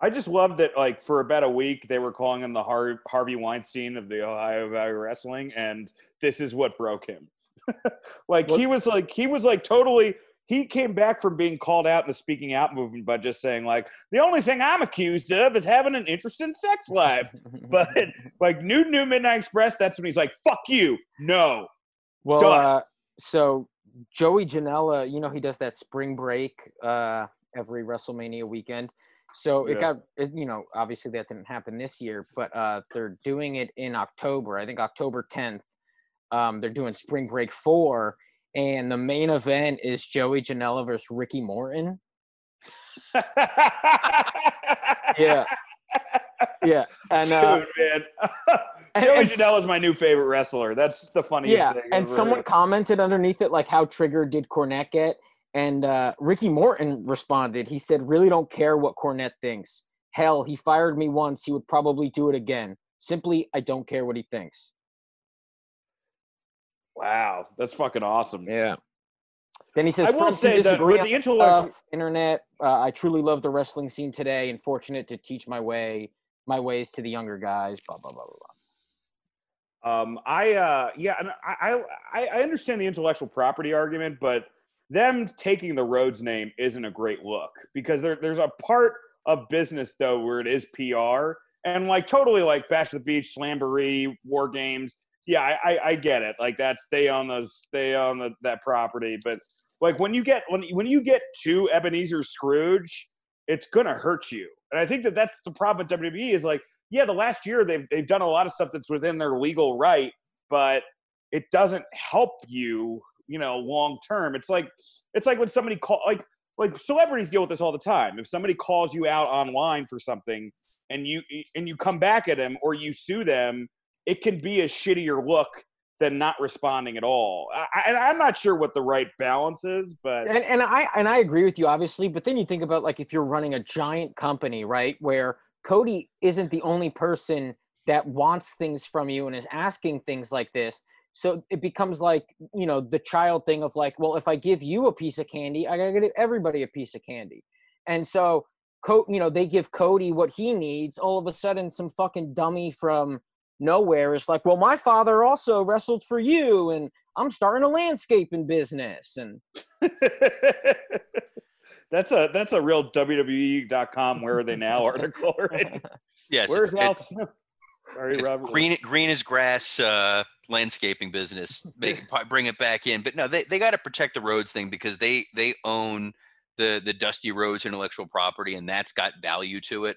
I just love that. Like for about a week, they were calling him the Har- Harvey Weinstein of the Ohio Valley Wrestling, and this is what broke him. like he was like he was like totally. He came back from being called out in the speaking out movement by just saying like the only thing I'm accused of is having an interesting sex life. But like new new Midnight Express, that's when he's like fuck you, no. well, uh, so Joey Janela, you know, he does that spring break uh, every WrestleMania weekend. So it Yeah. got, it, you know, obviously that didn't happen this year, but uh, they're doing it in October. I think October 10th. Um, they're doing Spring Break Four, and the main event is Joey Janela versus Ricky Morton. Yeah, yeah, and uh, Dude, man. Joey and- Janela is my new favorite wrestler. That's the funniest yeah, thing. and ever. someone commented underneath it like, "How triggered did Cornette get?" And uh, Ricky Morton responded. He said, "Really don't care what Cornette thinks. Hell, he fired me once. He would probably do it again. Simply, I don't care what he thinks." Wow, that's fucking awesome. Yeah. Then he says, I will "Friends say that on the intellectual- internet. Uh, I truly love the wrestling scene today, and fortunate to teach my way, my ways to the younger guys." Blah blah blah blah. blah. Um, I uh, yeah, and I, I I understand the intellectual property argument, but them taking the Rhodes name isn't a great look because there there's a part of business though where it is PR and like totally like Bash the Beach, Slamboree, War Games. Yeah, I, I, I get it. Like that's they own those they own the, that property, but like when you get when when you get to Ebenezer Scrooge, it's gonna hurt you. And I think that that's the problem with WWE is like yeah, the last year they've they've done a lot of stuff that's within their legal right, but it doesn't help you, you know, long term. It's like it's like when somebody call like like celebrities deal with this all the time. If somebody calls you out online for something and you and you come back at them or you sue them, it can be a shittier look than not responding at all. I, and I'm not sure what the right balance is, but and and I and I agree with you obviously, but then you think about like if you're running a giant company, right, where Cody isn't the only person that wants things from you and is asking things like this. So it becomes like, you know, the child thing of like, well, if I give you a piece of candy, I gotta give everybody a piece of candy. And so Co- you know, they give Cody what he needs. All of a sudden, some fucking dummy from nowhere is like, well, my father also wrestled for you, and I'm starting a landscaping business. And that's a that's a real WWE.com where are they now article. Right? Yes, Where's it's, Al it's, Sorry, it's Robert. green green as grass uh, landscaping business. Make it, bring it back in, but no, they, they got to protect the Rhodes thing because they they own the the Dusty Rhodes intellectual property, and that's got value to it.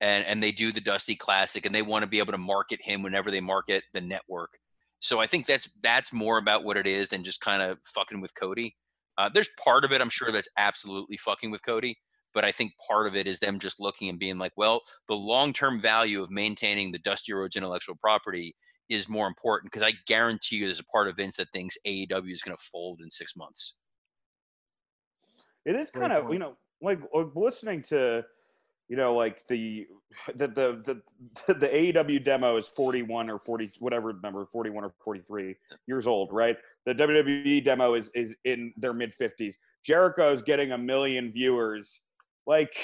And and they do the Dusty Classic, and they want to be able to market him whenever they market the network. So I think that's that's more about what it is than just kind of fucking with Cody. Uh, there's part of it, I'm sure, that's absolutely fucking with Cody but I think part of it is them just looking and being like, well, the long term value of maintaining the Dusty Rhodes intellectual property is more important because I guarantee you there's a part of Vince that thinks AEW is going to fold in six months. It is kind of you know like uh, listening to you know like the the the the, the AEW demo is 41 or 40 whatever number 41 or 43 years old, right? The WWE demo is is in their mid 50s. Jericho's getting a million viewers. Like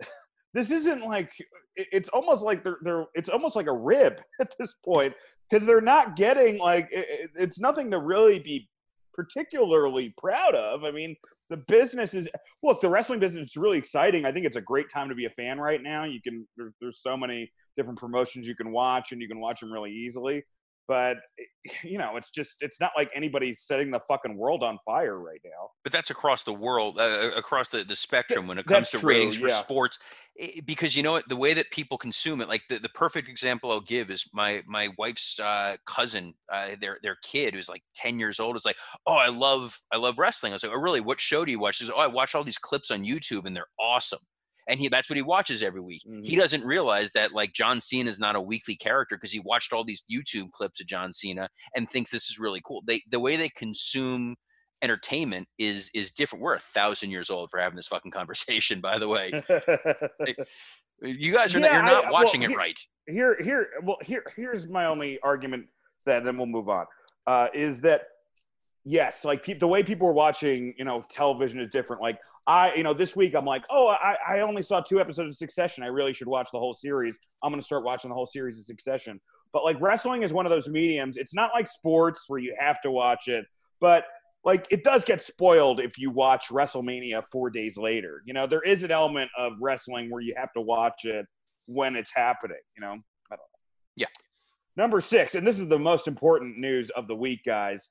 this isn't like it's almost like they're they're it's almost like a rib at this point because they're not getting like it, it- it's nothing to really be particularly proud of. I mean, the business is look, the wrestling business is really exciting. I think it's a great time to be a fan right now. You can there, there's so many different promotions you can watch, and you can watch them really easily. But you know, it's just it's not like anybody's setting the fucking world on fire right now. But that's across the world, uh, across the, the spectrum when it comes that's to true, ratings for yeah. sports. I- because you know what, the way that people consume it, like the, the perfect example I'll give is my my wife's uh, cousin, uh, their their kid who's like ten years old is like, oh, I love I love wrestling. I was like, oh, really? What show do you watch? She's like, oh, I watch all these clips on YouTube and they're awesome. And he that's what he watches every week. He Mhm. doesn't realize that like John Cena is not a weekly character because he watched all these YouTube clips of John Cena and thinks this is really cool. They the way they consume entertainment is is different. We're a thousand years old for having this fucking conversation, by the way. You guys are not, Yeah, you're I- not well, watching it here- right. here here well here here's my only argument that then we'll move on uh, is that yes like pe- the way people are watching you know television is different like i you know this week i'm like oh i i only saw two episodes of succession i really should watch the whole series i'm going to start watching the whole series of succession but like wrestling is one of those mediums it's not like sports where you have to watch it but like it does get spoiled if you watch WrestleMania four days later. You know, there is an element of wrestling where you have to watch it when it's happening. You know, I don't know. Yeah. Number six, and this is the most important news of the week, guys.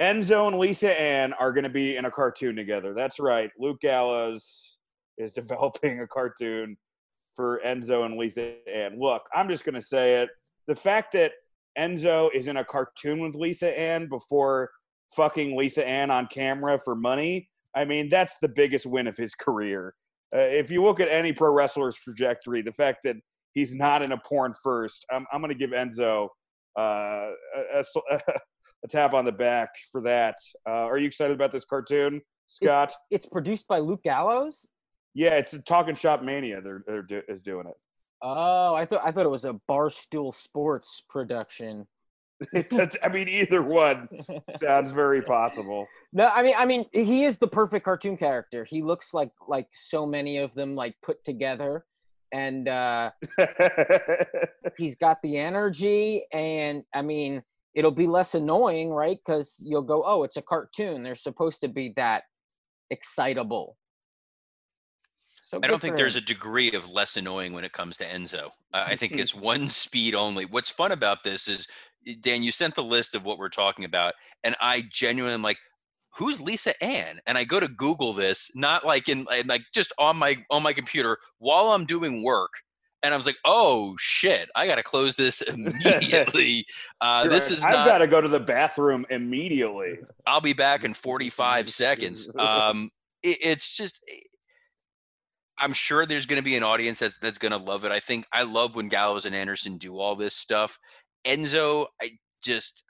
Enzo and Lisa Ann are going to be in a cartoon together. That's right. Luke Gallows is developing a cartoon for Enzo and Lisa Ann. Look, I'm just going to say it. The fact that Enzo is in a cartoon with Lisa Ann before fucking Lisa Ann on camera for money, I mean, that's the biggest win of his career. Uh, if you look at any pro wrestler's trajectory, the fact that he's not in a porn first, I'm, I'm going to give Enzo uh, a, a, a, tap on the back for that. Uh, are you excited about this cartoon, Scott? It's, it's produced by Luke Gallows. Yeah, it's a Talking Shop Mania. They're, they're do, is doing it. Oh, I thought I thought it was a Barstool Sports production. I mean, either one sounds very possible. No, I mean, I mean, he is the perfect cartoon character. He looks like like so many of them, like put together, and uh, he's got the energy. And I mean, it'll be less annoying, right? Because you'll go, "Oh, it's a cartoon. They're supposed to be that excitable." So I don't think there's a degree of less annoying when it comes to Enzo. Uh, I think it's one speed only. What's fun about this is Dan, you sent the list of what we're talking about, and I genuinely am like, who's Lisa Ann? And I go to Google this, not like in like just on my on my computer while I'm doing work. And I was like, "Oh shit! I got to close this immediately. Uh, this is. I've not, got to go to the bathroom immediately. I'll be back in 45 seconds. Um, it, it's just I'm sure there's going to be an audience that's that's going to love it. I think I love when Gallows and Anderson do all this stuff. Enzo, I just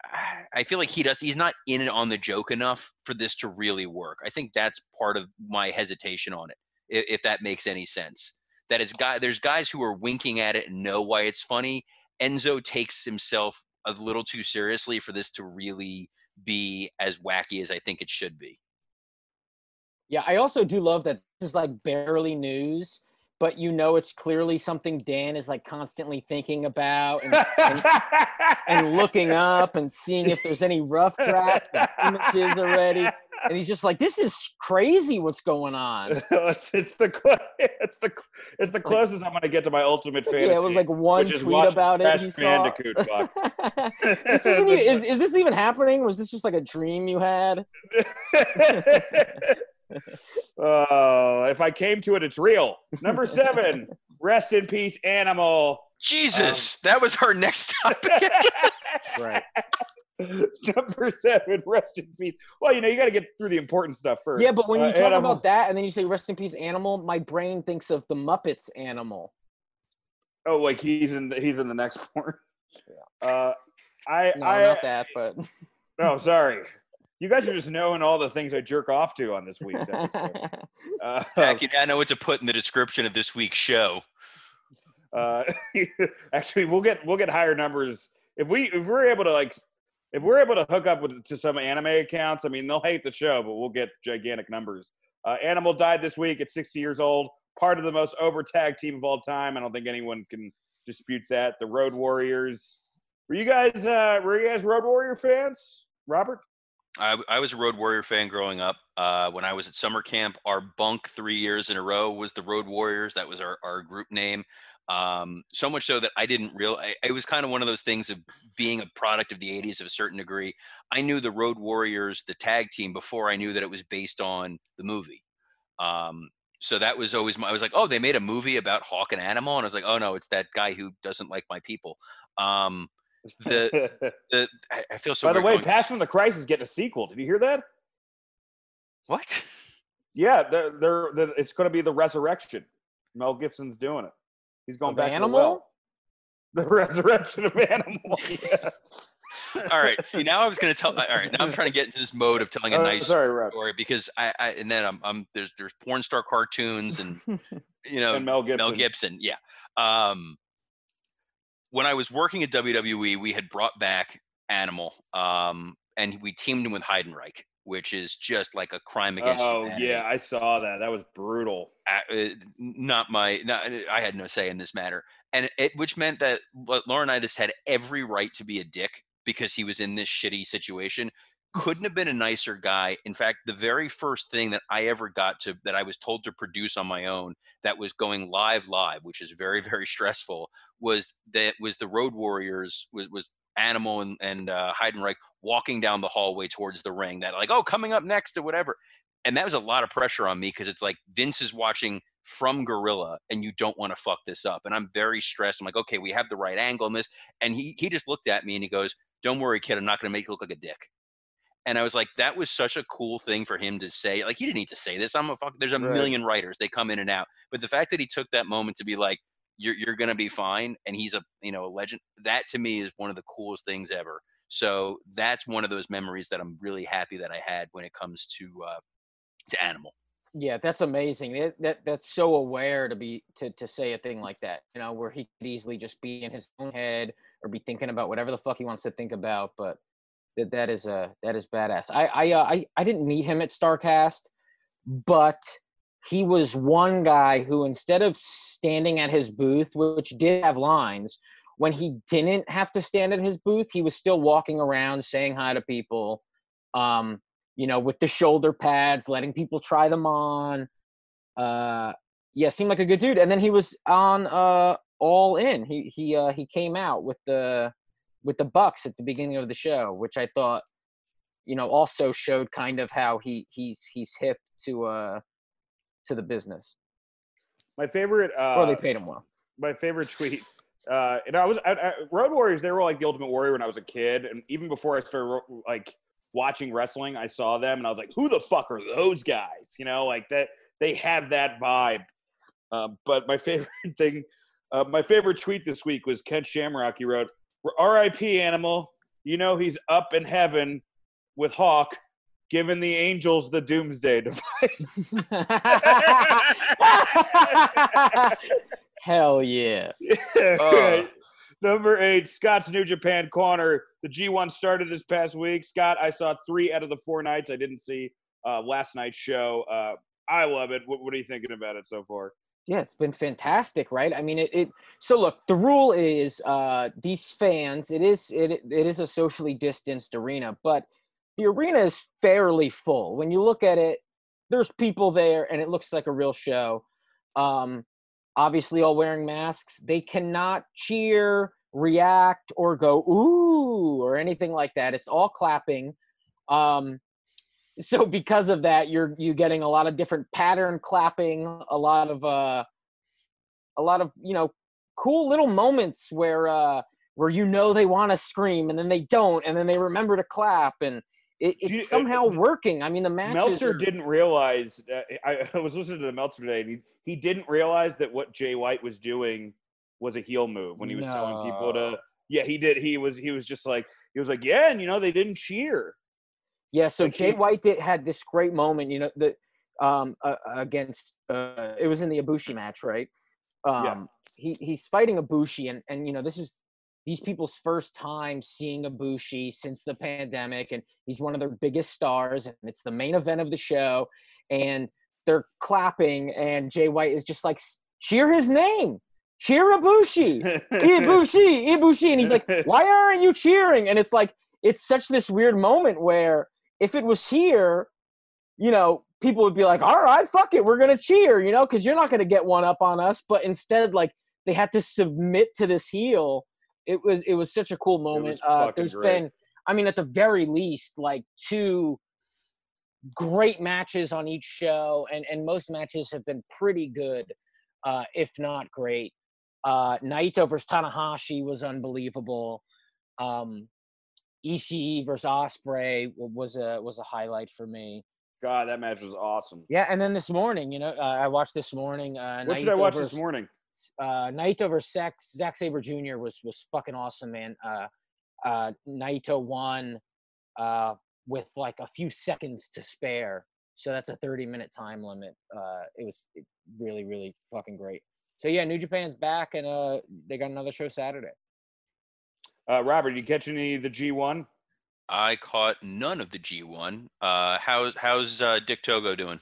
I feel like he does he's not in it on the joke enough for this to really work. I think that's part of my hesitation on it, if, if that makes any sense. That it's guy there's guys who are winking at it and know why it's funny. Enzo takes himself a little too seriously for this to really be as wacky as I think it should be. Yeah, I also do love that this is like barely news, but you know it's clearly something Dan is like constantly thinking about and, and, and looking up and seeing if there's any rough draft images already. And he's just like, "This is crazy. What's going on?" it's, it's the it's the it's the closest I'm going to get to my ultimate fantasy. Yeah, it was like one tweet about it. He saw. this isn't even, is, is this even happening? Was this just like a dream you had? oh, if I came to it, it's real. Number seven, rest in peace, animal. Jesus, um, that was her next topic. right. Number seven, rest in peace. Well, you know, you got to get through the important stuff first. Yeah, but when you uh, talk animal. about that and then you say rest in peace, animal, my brain thinks of the Muppets animal. Oh, like he's in the, he's in the next porn. Yeah. Uh, I no, I not that, but no, sorry. You guys are just knowing all the things I jerk off to on this week's episode. uh, Jackie, I know what to put in the description of this week's show. Uh, actually, we'll get we'll get higher numbers if we if we're able to like if we're able to hook up with to some anime accounts. I mean, they'll hate the show, but we'll get gigantic numbers. Uh, Animal died this week at 60 years old. Part of the most over tag team of all time. I don't think anyone can dispute that. The Road Warriors. Were you guys uh, were you guys Road Warrior fans, Robert? I, I, was a Road Warrior fan growing up. Uh, when I was at summer camp, our bunk three years in a row was the Road Warriors. That was our, our group name. Um, so much so that I didn't real. it was kind of one of those things of being a product of the '80s of a certain degree. I knew the Road Warriors, the tag team, before I knew that it was based on the movie. Um, so that was always my. I was like, oh, they made a movie about Hawk and Animal, and I was like, oh no, it's that guy who doesn't like my people. Um, the, the I feel so. By the way, going, Passion of the Christ is getting a sequel. Did you hear that? What? Yeah, they're, they're, they're it's going to be the resurrection. Mel Gibson's doing it. He's going of back animal? to the well. The resurrection of animal. Yeah. all right. See, now I was going to tell. All right, now I'm trying to get into this mode of telling a Uh, nice sorry, Rob. story because I, I and then I'm, I'm there's there's porn star cartoons and you know And Mel Gibson. Mel Gibson. Yeah. Um, when I was working at WWE, we had brought back Animal, um, and we teamed him with Heidenreich, which is just like a crime against. Oh humanity. yeah, I saw that. That was brutal. Uh, not my. Not, I had no say in this matter, and it which meant that Laurinaitis had every right to be a dick because he was in this shitty situation. Couldn't have been a nicer guy. In fact, the very first thing that I ever got to that I was told to produce on my own that was going live live, which is very very stressful, was that was the Road Warriors was was Animal and and uh, Heidenreich walking down the hallway towards the ring. That like oh coming up next or whatever, and that was a lot of pressure on me because it's like Vince is watching from Gorilla and you don't want to fuck this up. And I'm very stressed. I'm like, okay, we have the right angle on this. And he he just looked at me and he goes, Don't worry, kid, I'm not gonna make you look like a dick. And I was like, that was such a cool thing for him to say. Like, he didn't need to say this. I'm a fuck. There's a Right. million writers. They come in and out. But the fact that he took that moment to be like, you're, you're going to be fine. And he's a, you know, a legend. That to me is one of the coolest things ever. So that's one of those memories that I'm really happy that I had when it comes to, uh, to animal. Yeah, that's amazing. That, that that's so aware to be to to say a thing like that. You know, where he could easily just be in his own head or be thinking about whatever the fuck he wants to think about. But that that is uh that is badass. I I uh, I I didn't meet him at Starcast, but he was one guy who instead of standing at his booth, which did have lines, when he didn't have to stand at his booth, he was still walking around saying hi to people. Um, you know, with the shoulder pads, letting people try them on. Uh, yeah, seemed like a good dude. And then he was on uh, All In. He he uh, he came out with the with the Bucks at the beginning of the show, which I thought, you know, also showed kind of how he he's he's hip to uh to the business. My favorite. Uh, Or they paid him well. my favorite tweet. Uh, and I was I, I, Road Warriors. They were like the Ultimate Warrior when I was a kid, and even before I started like watching wrestling, I saw them, and I was like, "Who the fuck are those guys?" You know, like that. They have that vibe. Um, but my favorite thing, uh, my favorite tweet this week was Ken Shamrock. He wrote, "R.I.P. Animal. You know he's up in heaven with Hawk, giving the angels the doomsday device." Hell yeah. Oh. Number eight, Scott's New Japan Corner. The G1 started this past week. Scott, I saw three out of the four nights. I didn't see uh, last night's show. Uh, I love it. What, what are you thinking about it so far? Yeah, it's been fantastic, right? I mean, it. it so look, the rule is uh, these fans. It is it it is a socially distanced arena, but the arena is fairly full. When you look at it, there's people there, and it looks like a real show. Um, obviously, all wearing masks. They cannot cheer, react, or go ooh or anything like that. It's all clapping. Um, so because of that you're you're getting a lot of different pattern clapping a lot of uh a lot of you know cool little moments where uh where you know they want to scream and then they don't and then they remember to clap and it, Do you- it's somehow working i mean the matches Meltzer are- didn't realize. Uh, I, I was listening to the Meltzer today, and he, he didn't realize that what Jay White was doing was a heel move when he was telling people to. Yeah, he did. He was. He was just like he was like, yeah, and you know they didn't cheer. Yeah, so Like Jay he- White did, had this great moment, you know, the um uh, against uh it was in the Ibushi match, right? Um Yeah. he he's fighting Ibushi and and you know, this is these people's first time seeing Ibushi since the pandemic and he's one of their biggest stars and it's the main event of the show and they're clapping and Jay White is just like cheer his name. Cheer Ibushi. Ibushi, Ibushi. And he's like, why aren't you cheering? And it's like, it's such this weird moment where if it was here, you know, people would be like, all right, fuck it, we're gonna cheer, you know, because you're not gonna get one up on us. But instead, like they had to submit to this heel. It was it was such a cool moment. Uh, there's great. been, I mean, at the very least, like two great matches on each show, and and most matches have been pretty good, uh, if not great. Uh, Naito versus Tanahashi was unbelievable. Um, Ishii versus Ospreay was a was a highlight for me. God, that match was awesome. Yeah, and then this morning, you know, uh, I watched this morning. Uh, What should I watch versus, this morning? Uh, Naito versus Zack, Zack Sabre Jr. was was fucking awesome, man. Uh, uh, Naito won uh, with like a few seconds to spare, so that's a thirty minute time limit. Uh, it was really really fucking great. So yeah, New Japan's back, and uh, they got another show Saturday. Uh, Robert, you catch any of the G1? I caught none of the G1. Uh, how's how's uh, Dick Togo doing?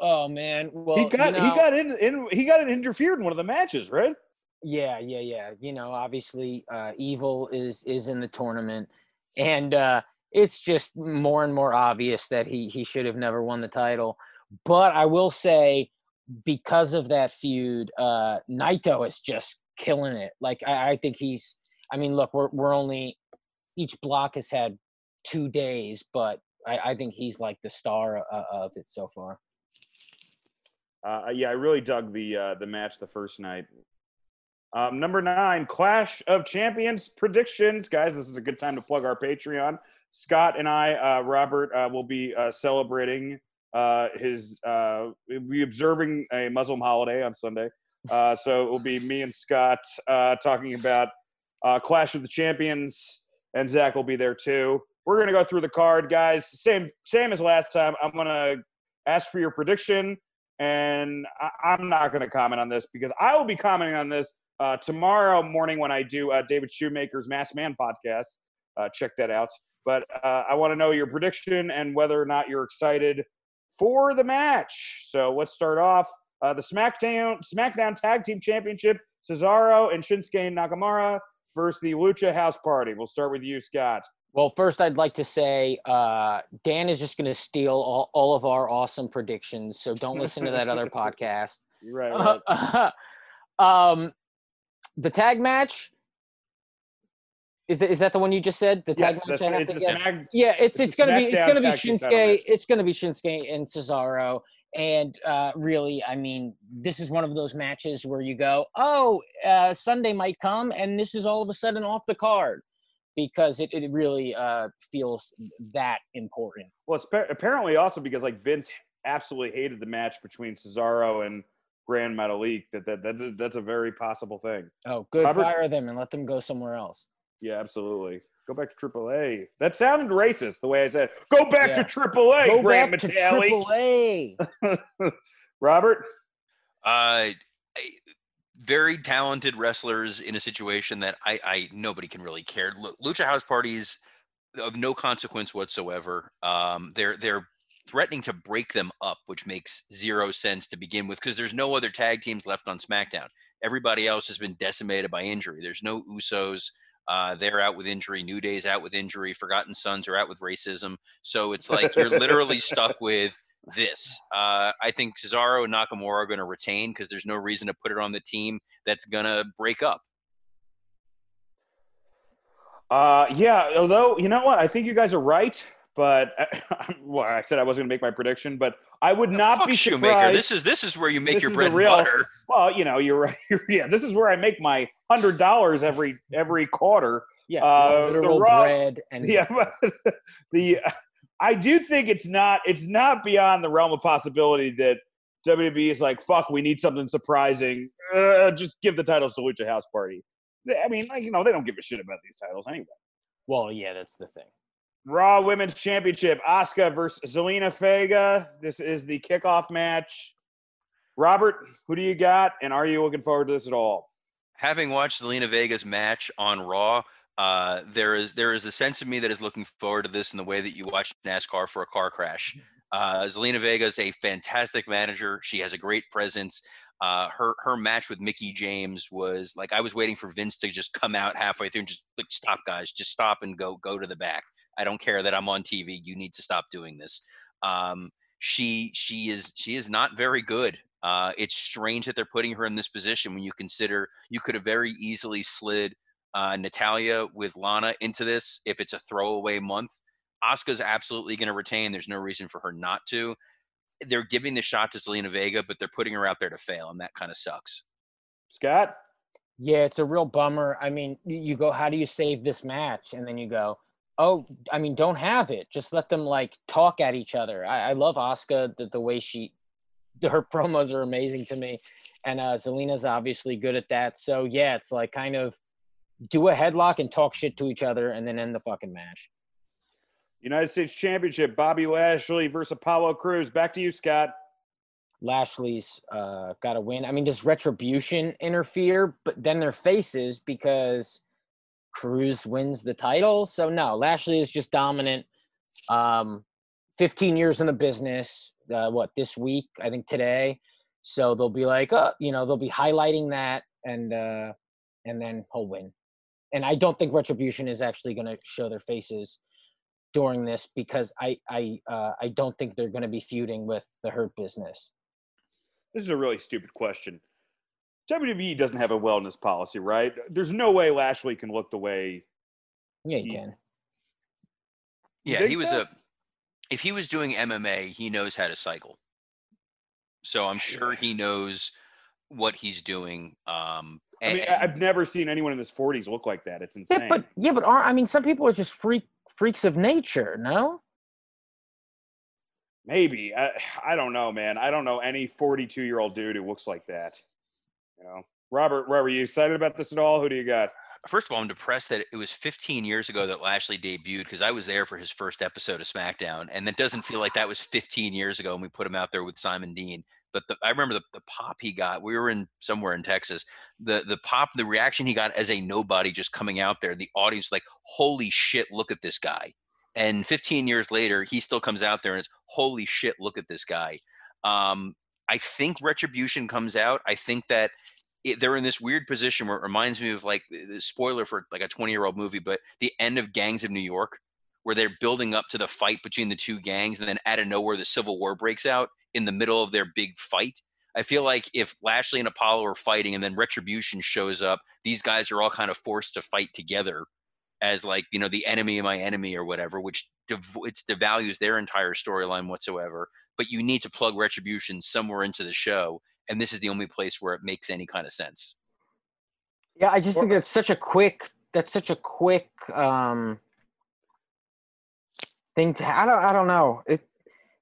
Oh man, well he got you he got in, in he got it interfered in one of the matches, right? Yeah, yeah, yeah. You know, obviously, uh, evil is is in the tournament, and uh, it's just more and more obvious that he he should have never won the title. But I will say, because of that feud, uh, Naito is just killing it. Like I, I think he's. I mean, look, we're we're only each block has had two days, but I, I think he's like the star uh, of it so far. Uh, yeah, I really dug the uh, the match the first night. Um, number nine, Clash of Champions predictions, guys. This is a good time to plug our Patreon. Scott and I, uh, Robert, uh, will be uh, celebrating uh, his. Uh, we'll be observing a Muslim holiday on Sunday. Uh, so it will be me and Scott uh, talking about uh, Clash of the Champions, and Zach will be there too. We're gonna go through the card, guys. Same same as last time. I'm gonna ask for your prediction, and I, I'm not gonna comment on this because I will be commenting on this uh, tomorrow morning when I do uh, David Shoemaker's Masked Man podcast. Uh, check that out. But uh, I want to know your prediction and whether or not you're excited for the match. So let's start off uh, the SmackDown SmackDown Tag Team Championship: Cesaro and Shinsuke Nakamura versus the Lucha House Party. We'll start with you, Scott. Well, first, I'd like to say uh, Dan is just going to steal all, all of our awesome predictions. So don't listen to that other podcast. Right. right. um, the tag match. Is that, is that the one you just said? The tag yes, match. I have to guess? Yeah, it's it's it's gonna be it's gonna be tag team title match. Shinsuke. It's gonna be Shinsuke and Cesaro. And uh, really, I mean, this is one of those matches where you go, "Oh, uh, Sunday might come," and this is all of a sudden off the card because it, it really uh, feels that important. Well, it's pa- apparently also because like Vince absolutely hated the match between Cesaro and Grand Metalik. That, that that that's a very possible thing. Oh, good. Robert- Fire them and let them go somewhere else. Yeah, absolutely. Go back to AAA. That sounded racist the way I said. Go back Yeah. to AAA, Go Grand back to Metalik. Triple A. Robert. Uh, I- very talented wrestlers in a situation that I, I nobody can really care. Lu- Lucha House parties of no consequence whatsoever. Um, they're they're threatening to break them up, which makes zero sense to begin with because there's no other tag teams left on SmackDown. Everybody else has been decimated by injury. There's no Usos. Uh, they're out with injury. New Day's out with injury. Forgotten Sons are out with racism. So it's like you're literally stuck with this. Uh, I think Cesaro and Nakamura are going to retain because there's no reason to put it on the team that's going to break up. Uh, yeah. Although you know what, I think you guys are right. But well, I said I wasn't going to make my prediction, but I would not Fuck be Shoemaker. This is this is where you make This your is the bread and butter. Well, you know, you're right. yeah, this is where I make my hundred dollars every every quarter. Yeah, Uh, the Raw- bread and Yeah, but the I do think it's not it's not beyond the realm of possibility that WWE is like, fuck, we need something surprising. Uh, just give the titles to Lucha House Party. I mean, like, you know, they don't give a shit about these titles anyway. Well, yeah, that's the thing. Raw Women's Championship, Asuka versus Zelina Vega. This is the kickoff match. Robert, who do you got? And are you looking forward to this at all? Having watched Zelina Vega's match on Raw, uh, there is there is a sense of me that is looking forward to this in the way that you watch NASCAR for a car crash. Uh, Zelina Vega is a fantastic manager. She has a great presence. Uh, her her match with Mickie James was like I was waiting for Vince to just come out halfway through and just like stop, guys, just stop and go go to the back. I don't care that I'm on TV. You need to stop doing this. Um, she she is she is not very good. Uh, it's strange that they're putting her in this position when you consider you could have very easily slid uh, Natalya with Lana into this if it's a throwaway month. Asuka's absolutely going to retain. There's no reason for her not to. They're giving the shot to Zelina Vega, but they're putting her out there to fail, and that kind of sucks. Scott? Yeah, it's a real bummer. I mean, you go, how do you save this match? And then you go, oh, I mean, don't have it. Just let them like talk at each other. I, I love Asuka the, the way she, her promos are amazing to me, and uh, Zelina's obviously good at that. So yeah, it's like kind of do a headlock and talk shit to each other, and then end the fucking match. United States Championship, Bobby Lashley versus Apollo Crews. Back to you, Scott. Lashley's uh, got to win. I mean, does Retribution interfere? But then they're faces because Crews wins the title. So no, Lashley is just dominant. Um, 15 years in the business. Uh, what this week? I think today. So they'll be like, uh, you know, they'll be highlighting that, and uh, and then he'll win. And I don't think Retribution is actually going to show their faces during this because I I uh, I don't think they're going to be feuding with the Hurt Business. This is a really stupid question. WWE doesn't have a wellness policy, right? There's no way Lashley can look the way. Yeah, he, Ye- can. Yeah, he was so? a. If he was doing MMA, he knows how to cycle. So I'm sure he knows what he's doing. Um, I and, mean, I- I've never seen anyone in his 40s look like that. It's insane. Yeah, but yeah, but are, I mean, some people are just freak freaks of nature. No. Maybe I, I don't know, man. I don't know any 42 year old dude who looks like that. You know, Robert, Robert, you excited about this at all? Who do you got? First of all, I'm depressed that it was 15 years ago that Lashley debuted because I was there for his first episode of SmackDown, and it doesn't feel like that was 15 years ago. And we put him out there with Simon Dean. But the, I remember the, the pop he got. We were in somewhere in Texas. The the pop, the reaction he got as a nobody just coming out there. The audience like, holy shit, look at this guy. And 15 years later, he still comes out there and it's holy shit, look at this guy. Um, I think Retribution comes out. I think that it, they're in this weird position where it reminds me of like the spoiler for like a 20 year old movie, but the end of Gangs of New York, where they're building up to the fight between the two gangs, and then out of nowhere the civil war breaks out in the middle of their big fight. I feel like if Lashley and Apollo are fighting, and then Retribution shows up, these guys are all kind of forced to fight together as like you know the enemy of my enemy or whatever, which dev- it's devalues their entire storyline whatsoever. But you need to plug Retribution somewhere into the show, and this is the only place where it makes any kind of sense. Yeah, I just think that's such a quick. That's such a quick um thing. I don't. I don't know. It.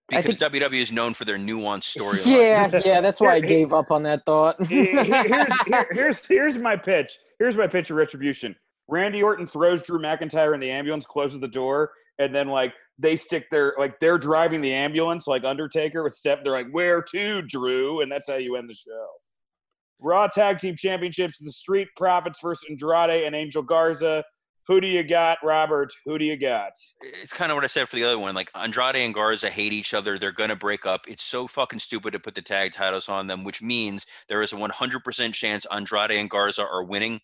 Because think- WWE is known for their nuanced storyline. Yeah, yeah. That's why I gave up on that thought. Here's, here- here's here's my pitch. Here's my pitch of retribution. Randy Orton throws Drew McIntyre in the ambulance, closes the door, and then like they stick their like they're driving the ambulance like Undertaker with Steph. They're like, "Where to, Drew?" And that's how you end the show. Raw Tag Team Championships: The Street Profits versus Andrade and Angel Garza. Who do you got, Robert? Who do you got? it's kind of what I said for the other one. Like Andrade and Garza hate each other. They're gonna break up. It's so fucking stupid to put the tag titles on them, which means there is a 100% chance Andrade and Garza are winning.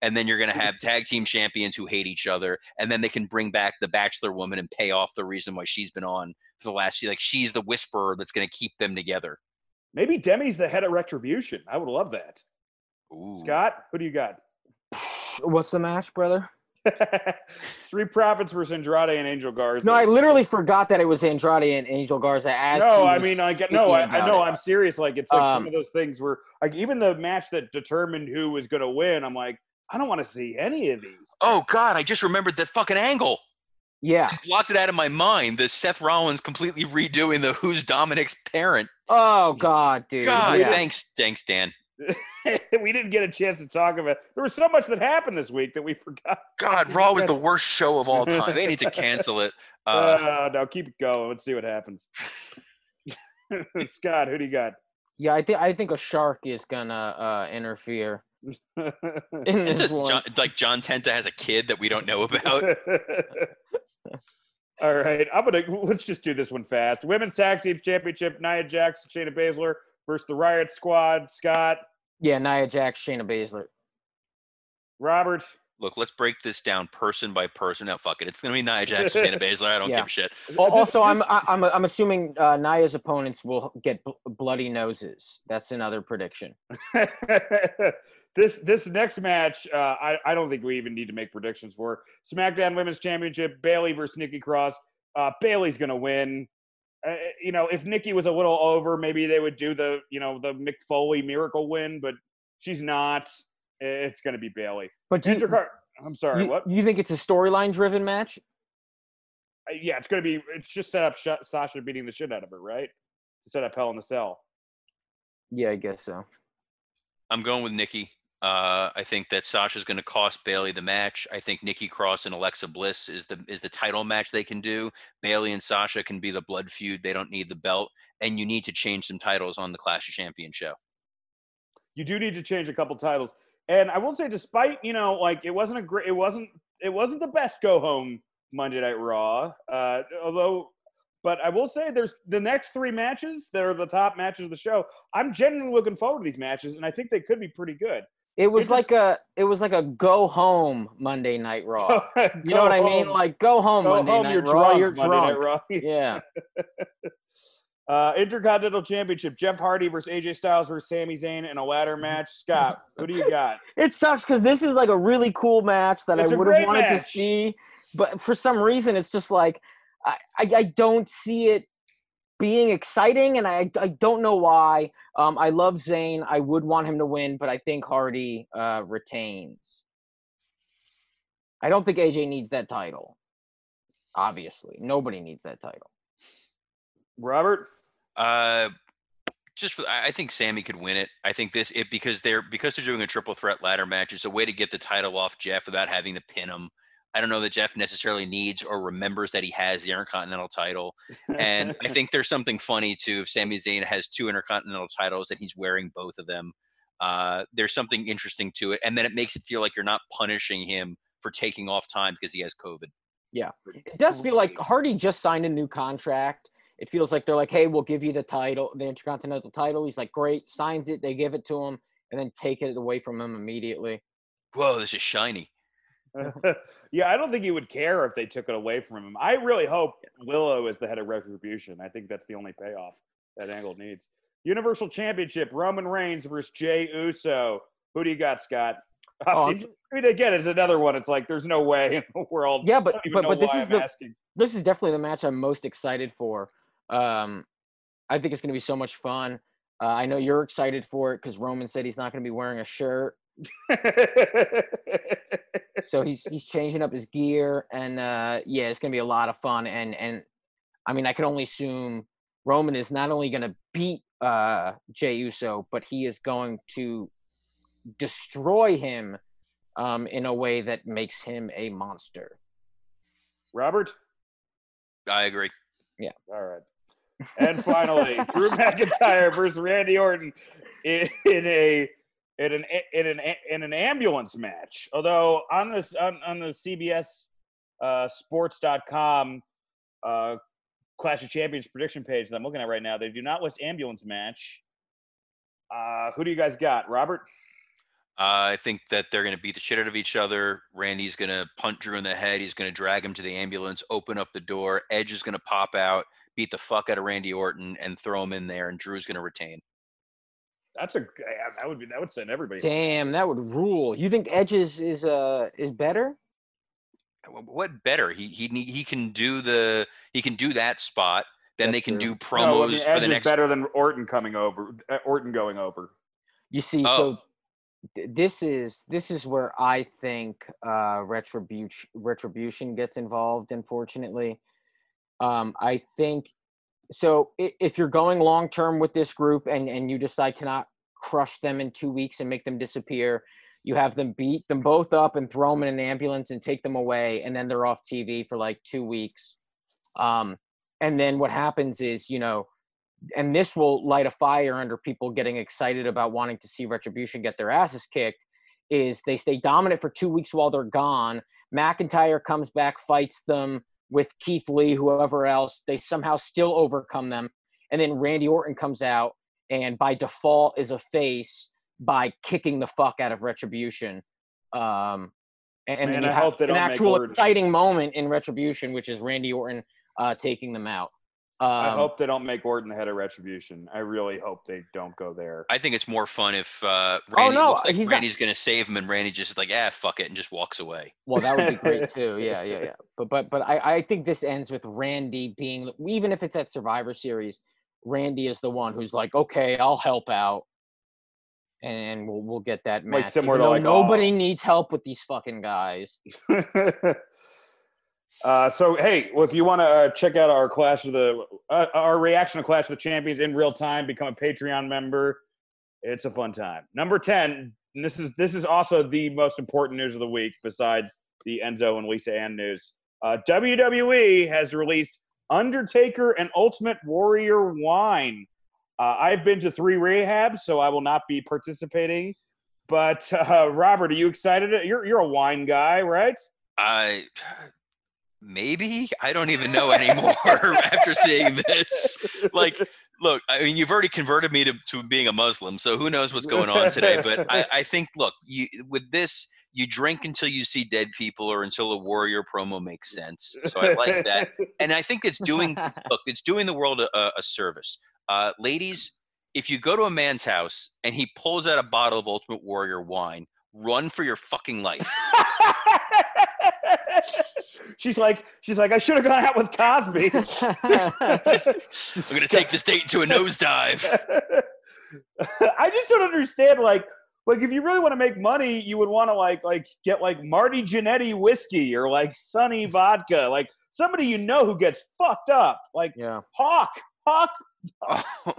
And then you're gonna have tag team champions who hate each other, and then they can bring back the Bachelor woman and pay off the reason why she's been on for the last year. Like she's the whisperer that's gonna keep them together. Maybe Demi's the head of Retribution. I would love that. Ooh. Scott, who do you got? What's the match, brother? Street Profits versus Andrade and Angel Garza. No, I literally forgot that it was Andrade and Angel Garza. As no, I mean, like, speaking no, I, I know. it. I'm serious. Like, it's like some Um, of those things where, like, even the match that determined who was going to win, I'm like, I don't want to see any of these. Oh God, I just remembered the fucking angle. Yeah. I blocked it out of my mind. The Seth Rollins completely redoing the Who's Dominik's parent. Oh God, dude. God, Yeah. thanks, thanks, Dan. we didn't get a chance to talk about. It. There was so much that happened this week that we forgot. God, Raw was the worst show of all time. They need to cancel it. Uh, Uh, no, keep it going. Let's see what happens. Scott, who do you got? Yeah, I think I think a shark is gonna uh, interfere in it's this a- one. John, like John Tenta has a kid that we don't know about. All right, I'm gonna let's just do this one fast. Women's Tag Team Championship: Nia Jax, Shayna Baszler versus the Riot Squad. Scott, Yeah, Nia Jax, Shayna Baszler. Robert. Look, let's break this down person by person. No, fuck it. It's gonna be Nia Jax, Shayna Baszler. I don't Yeah. give a shit. Also, I'm I- I'm I'm assuming uh, Nia's opponents will get bl- bloody noses. That's another prediction. this this next match, uh, I I don't think we even need to make predictions for SmackDown Women's Championship: Bayley versus Nikki Cross. Uh, Bayley's gonna win. Uh, you know, if Nikki was a little over, maybe they would do the you know the Mick Foley miracle win, but she's not. It's gonna be Bayley. But do you, Car- I'm sorry. you, what? you think it's a storyline driven match? Uh, Yeah, it's gonna be. It's just set up Sh- Sasha beating the shit out of her, right? To set up Hell in the Cell. Yeah, I guess so. I'm going with Nikki. Uh, I think that Sasha's going to cost Bayley the match. I think Nikki Cross and Alexa Bliss is the is the title match they can do. Bayley and Sasha can be the blood feud. They don't need the belt, and you need to change some titles on the Clash of Champions show. you do need to change a couple titles. And I will say, despite you know, like it wasn't a great, it wasn't, it wasn't the best go home Monday Night Raw. Uh, although, but I will say, there's the next three matches that are the top matches of the show. I'm genuinely looking forward to these matches, and I think they could be pretty good. It was like a it was like a go home Monday Night Raw. You know what I mean? home. Like go home Go Monday home, Night you're Raw. drunk. You're Monday drunk. Yeah. Uh, Intercontinental Championship: Jeff Hardy versus AJ Styles versus Sami Zayn in a ladder match. Scott, who do you got? It sucks because this is like a really cool match that It's I would have wanted to see, but for some reason it's just like I, I, I don't see it being exciting, and I I don't know why. Um, I love Zayn. I would want him to win, but I think Hardy uh, retains. I don't think AJ needs that title. Obviously, nobody needs that title. Robert? Uh, just for, I I think Sami could win it. I think this it because they're because they're doing a triple threat ladder match. It's a way to get the title off Jeff without having to pin him. I don't know that Jeff necessarily needs or remembers that he has the Intercontinental title. And I think there's something funny too if Sami Zayn has two Intercontinental titles and he's wearing both of them. Uh, there's something interesting to it, and then it makes it feel like you're not punishing him for taking off time because he has COVID. Yeah, it does feel like Hardy just signed a new contract. It feels like they're like, "Hey, we'll give you the title, the Intercontinental title." He's like, "Great," signs it. They give it to him, and then take it away from him immediately. Whoa, this is shiny. yeah, I don't think he would care if they took it away from him. I really hope Willow is the head of Retribution. I think that's the only payoff that angle needs. Universal Championship: Roman Reigns versus Jey Uso. Who do you got, Scott? Oh, I mean, again, it's another one. It's like there's no way in the world. Yeah, but but but this is I'm the asking. this is definitely the match I'm most excited for. Um, I think it's going to be so much fun. Uh, I know you're excited for it because Roman said he's not going to be wearing a shirt, so he's he's changing up his gear, and uh, yeah, it's going to be a lot of fun. And and I mean, I can only assume Roman is not only going to beat uh, Jey Uso, but he is going to destroy him um, in a way that makes him a monster. Robert. I agree. Yeah. All right. And finally, Drew McIntyre versus Randy Orton in, in a in an in an in an ambulance match. Although on this on, on the CBS uh, Sports.com uh, Clash of Champions prediction page that I'm looking at right now, they do not list ambulance match. Uh, who do you guys got, Robert? Uh, I think that they're going to beat the shit out of each other. Randy's going to punt Drew in the head. He's going to drag him to the ambulance, open up the door. Edge is going to pop out, beat the fuck out of Randy Orton, and throw him in there. And Drew's going to retain. That's a yeah, that would be that would send everybody. Damn, that would rule. You think Edges is is uh is better? What better? He he he can do the he can do that spot. Then That's they can true. do promos No, I mean, for Edge the is next. better than Orton coming over. Uh, Orton going over. You see, Oh. so th- this is this is where I think uh retribution retribution gets involved. Unfortunately, um, I think so. If you're going long term with this group and and you decide to not crush them in two weeks and make them disappear, you have them beat them both up and throw them in an ambulance and take them away, and then they're off TV for like two weeks. Um, and then what happens is, you know, and this will light a fire under people getting excited about wanting to see retribution get their asses kicked is they stay dominant for two weeks while they're gone mcintyre comes back fights them with keith lee whoever else they somehow still overcome them. And then randy orton comes out and by default is a face by kicking the fuck out of retribution. Um and, and then you I hope an actual exciting moment in retribution which is randy orton uh taking them out um, I hope they don't make Orton the head of Retribution. I really hope they don't go there. I think it's more fun if uh, Randy Oh, no, looks like he's not- Randy's going to save him, and Randy just is like, ah, fuck it, and just walks away. Well, that would be great too. Yeah, yeah, yeah. But but but I, I think this ends with Randy being even if it's at Survivor Series, Randy is the one who's like, okay, I'll help out, and we'll we'll get that match. similar to, like, nobody all- needs help with these fucking guys. uh, so hey, well, if you want to uh, check out our Clash of the uh, our reaction to Clash of the Champions in real time, become a Patreon member. It's a fun time. Number ten. And this is this is also the most important news of the week, besides the Enzo and Lisa Ann news. Uh, WWE has released Undertaker and Ultimate Warrior wine. Uh, I've been to three rehabs, so I will not be participating. But uh, Robert, are you excited? You're you're a wine guy, right? I maybe I don't even know anymore after seeing this. Like, look, I mean, you've already converted me to, to being a Muslim, so who knows what's going on today? But I, I think, look, you with this, you drink until you see dead people or until a warrior promo makes sense. So I like that, and I think it's doing look, it's doing the world a, a- a service. Uh, ladies, if you go to a man's house and he pulls out a bottle of Ultimate Warrior wine, run for your fucking life. She's like, she's like, I should have gone out with Cosby. I'm gonna take this date to a nosedive. I just don't understand. Like, like if you really want to make money, you would want to like, like get like Marty Jannetty whiskey or like Sunny vodka, like somebody you know who gets fucked up, like Yeah. Hawk, Hawk, Oh,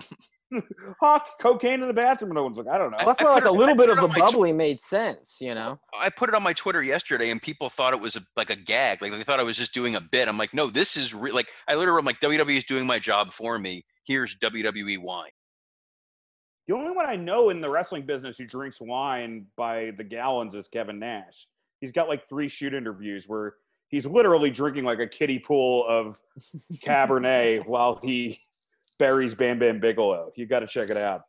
Hawk, cocaine in the bathroom. No one's like, I don't know. I- That's I why like put a little bit of it the on my tw- bubbly made sense, you know. I put it on my Twitter yesterday, and people thought it was a, like a gag. Like they thought I was just doing a bit. I'm like, no, this is real. Like I literally, I'm like, WWE is doing my job for me. Here's WWE wine. The only one I know in the wrestling business who drinks wine by the gallons is Kevin Nash. He's got like three shoot interviews where he's literally drinking like a kiddie pool of Cabernet while he buries Bam Bam Bigelow. You got to check it out.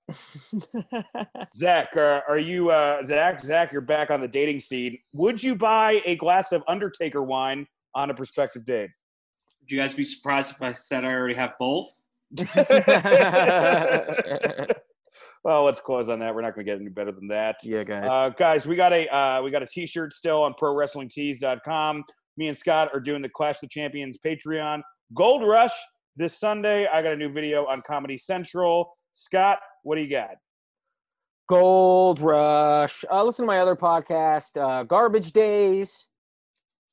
Zach, uh, are you uh, Zach? Zach, you're back on the dating scene. Would you buy a glass of Undertaker wine on a prospective date? Would you guys be surprised if I said I already have both? well, let's close on that. We're not going to get any better than that. yeah, guys. Uh, guys, we got a uh, we got a T-shirt still on ProWrestlingTees.com. Me and Scott are doing the Clash of the Champions Patreon Gold Rush this Sunday. I got a new video on Comedy Central. Scott, what do you got? Gold Rush. Uh, listen to my other podcast, uh, Garbage Days,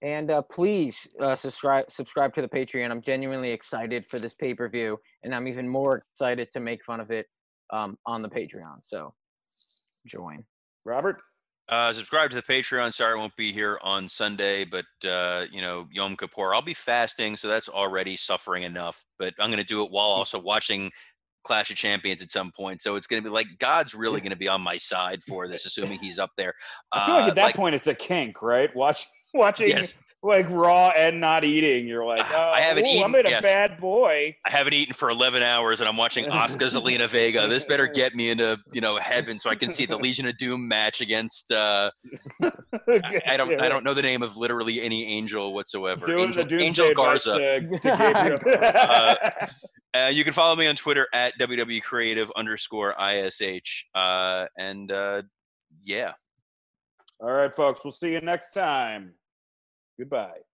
and uh, please uh, subscribe subscribe to the Patreon. I'm genuinely excited for this pay per view, and I'm even more excited to make fun of it um, on the Patreon. So join. Robert? Uh, subscribe to the Patreon. Sorry, I won't be here on Sunday, but uh, you know, Yom Kippur, I'll be fasting, so that's already suffering enough. But I'm going to do it while Hmm. also watching Clash of Champions at some point. So it's going to be like God's really going to be on my side for this, assuming he's up there. I feel like Uh, at that point it's a kink, right? Watch watching Yes. Like raw and not eating. You're like, oh, I haven't ooh, eaten- I'm in a yes. bad boy. I haven't eaten for 11 hours, and I'm watching Oscar Zelina Vega. This better get me into you know heaven, so I can see the Legion of Doom match against. Uh, I, I don't I don't know the name of literally any angel whatsoever. Doing Angel, the Angel Garza. to- to Gabriel. Uh, you can follow me on Twitter at wwcreative underscore ISH. Uh, and uh, yeah. All right, folks. We'll see you next time. Goodbye.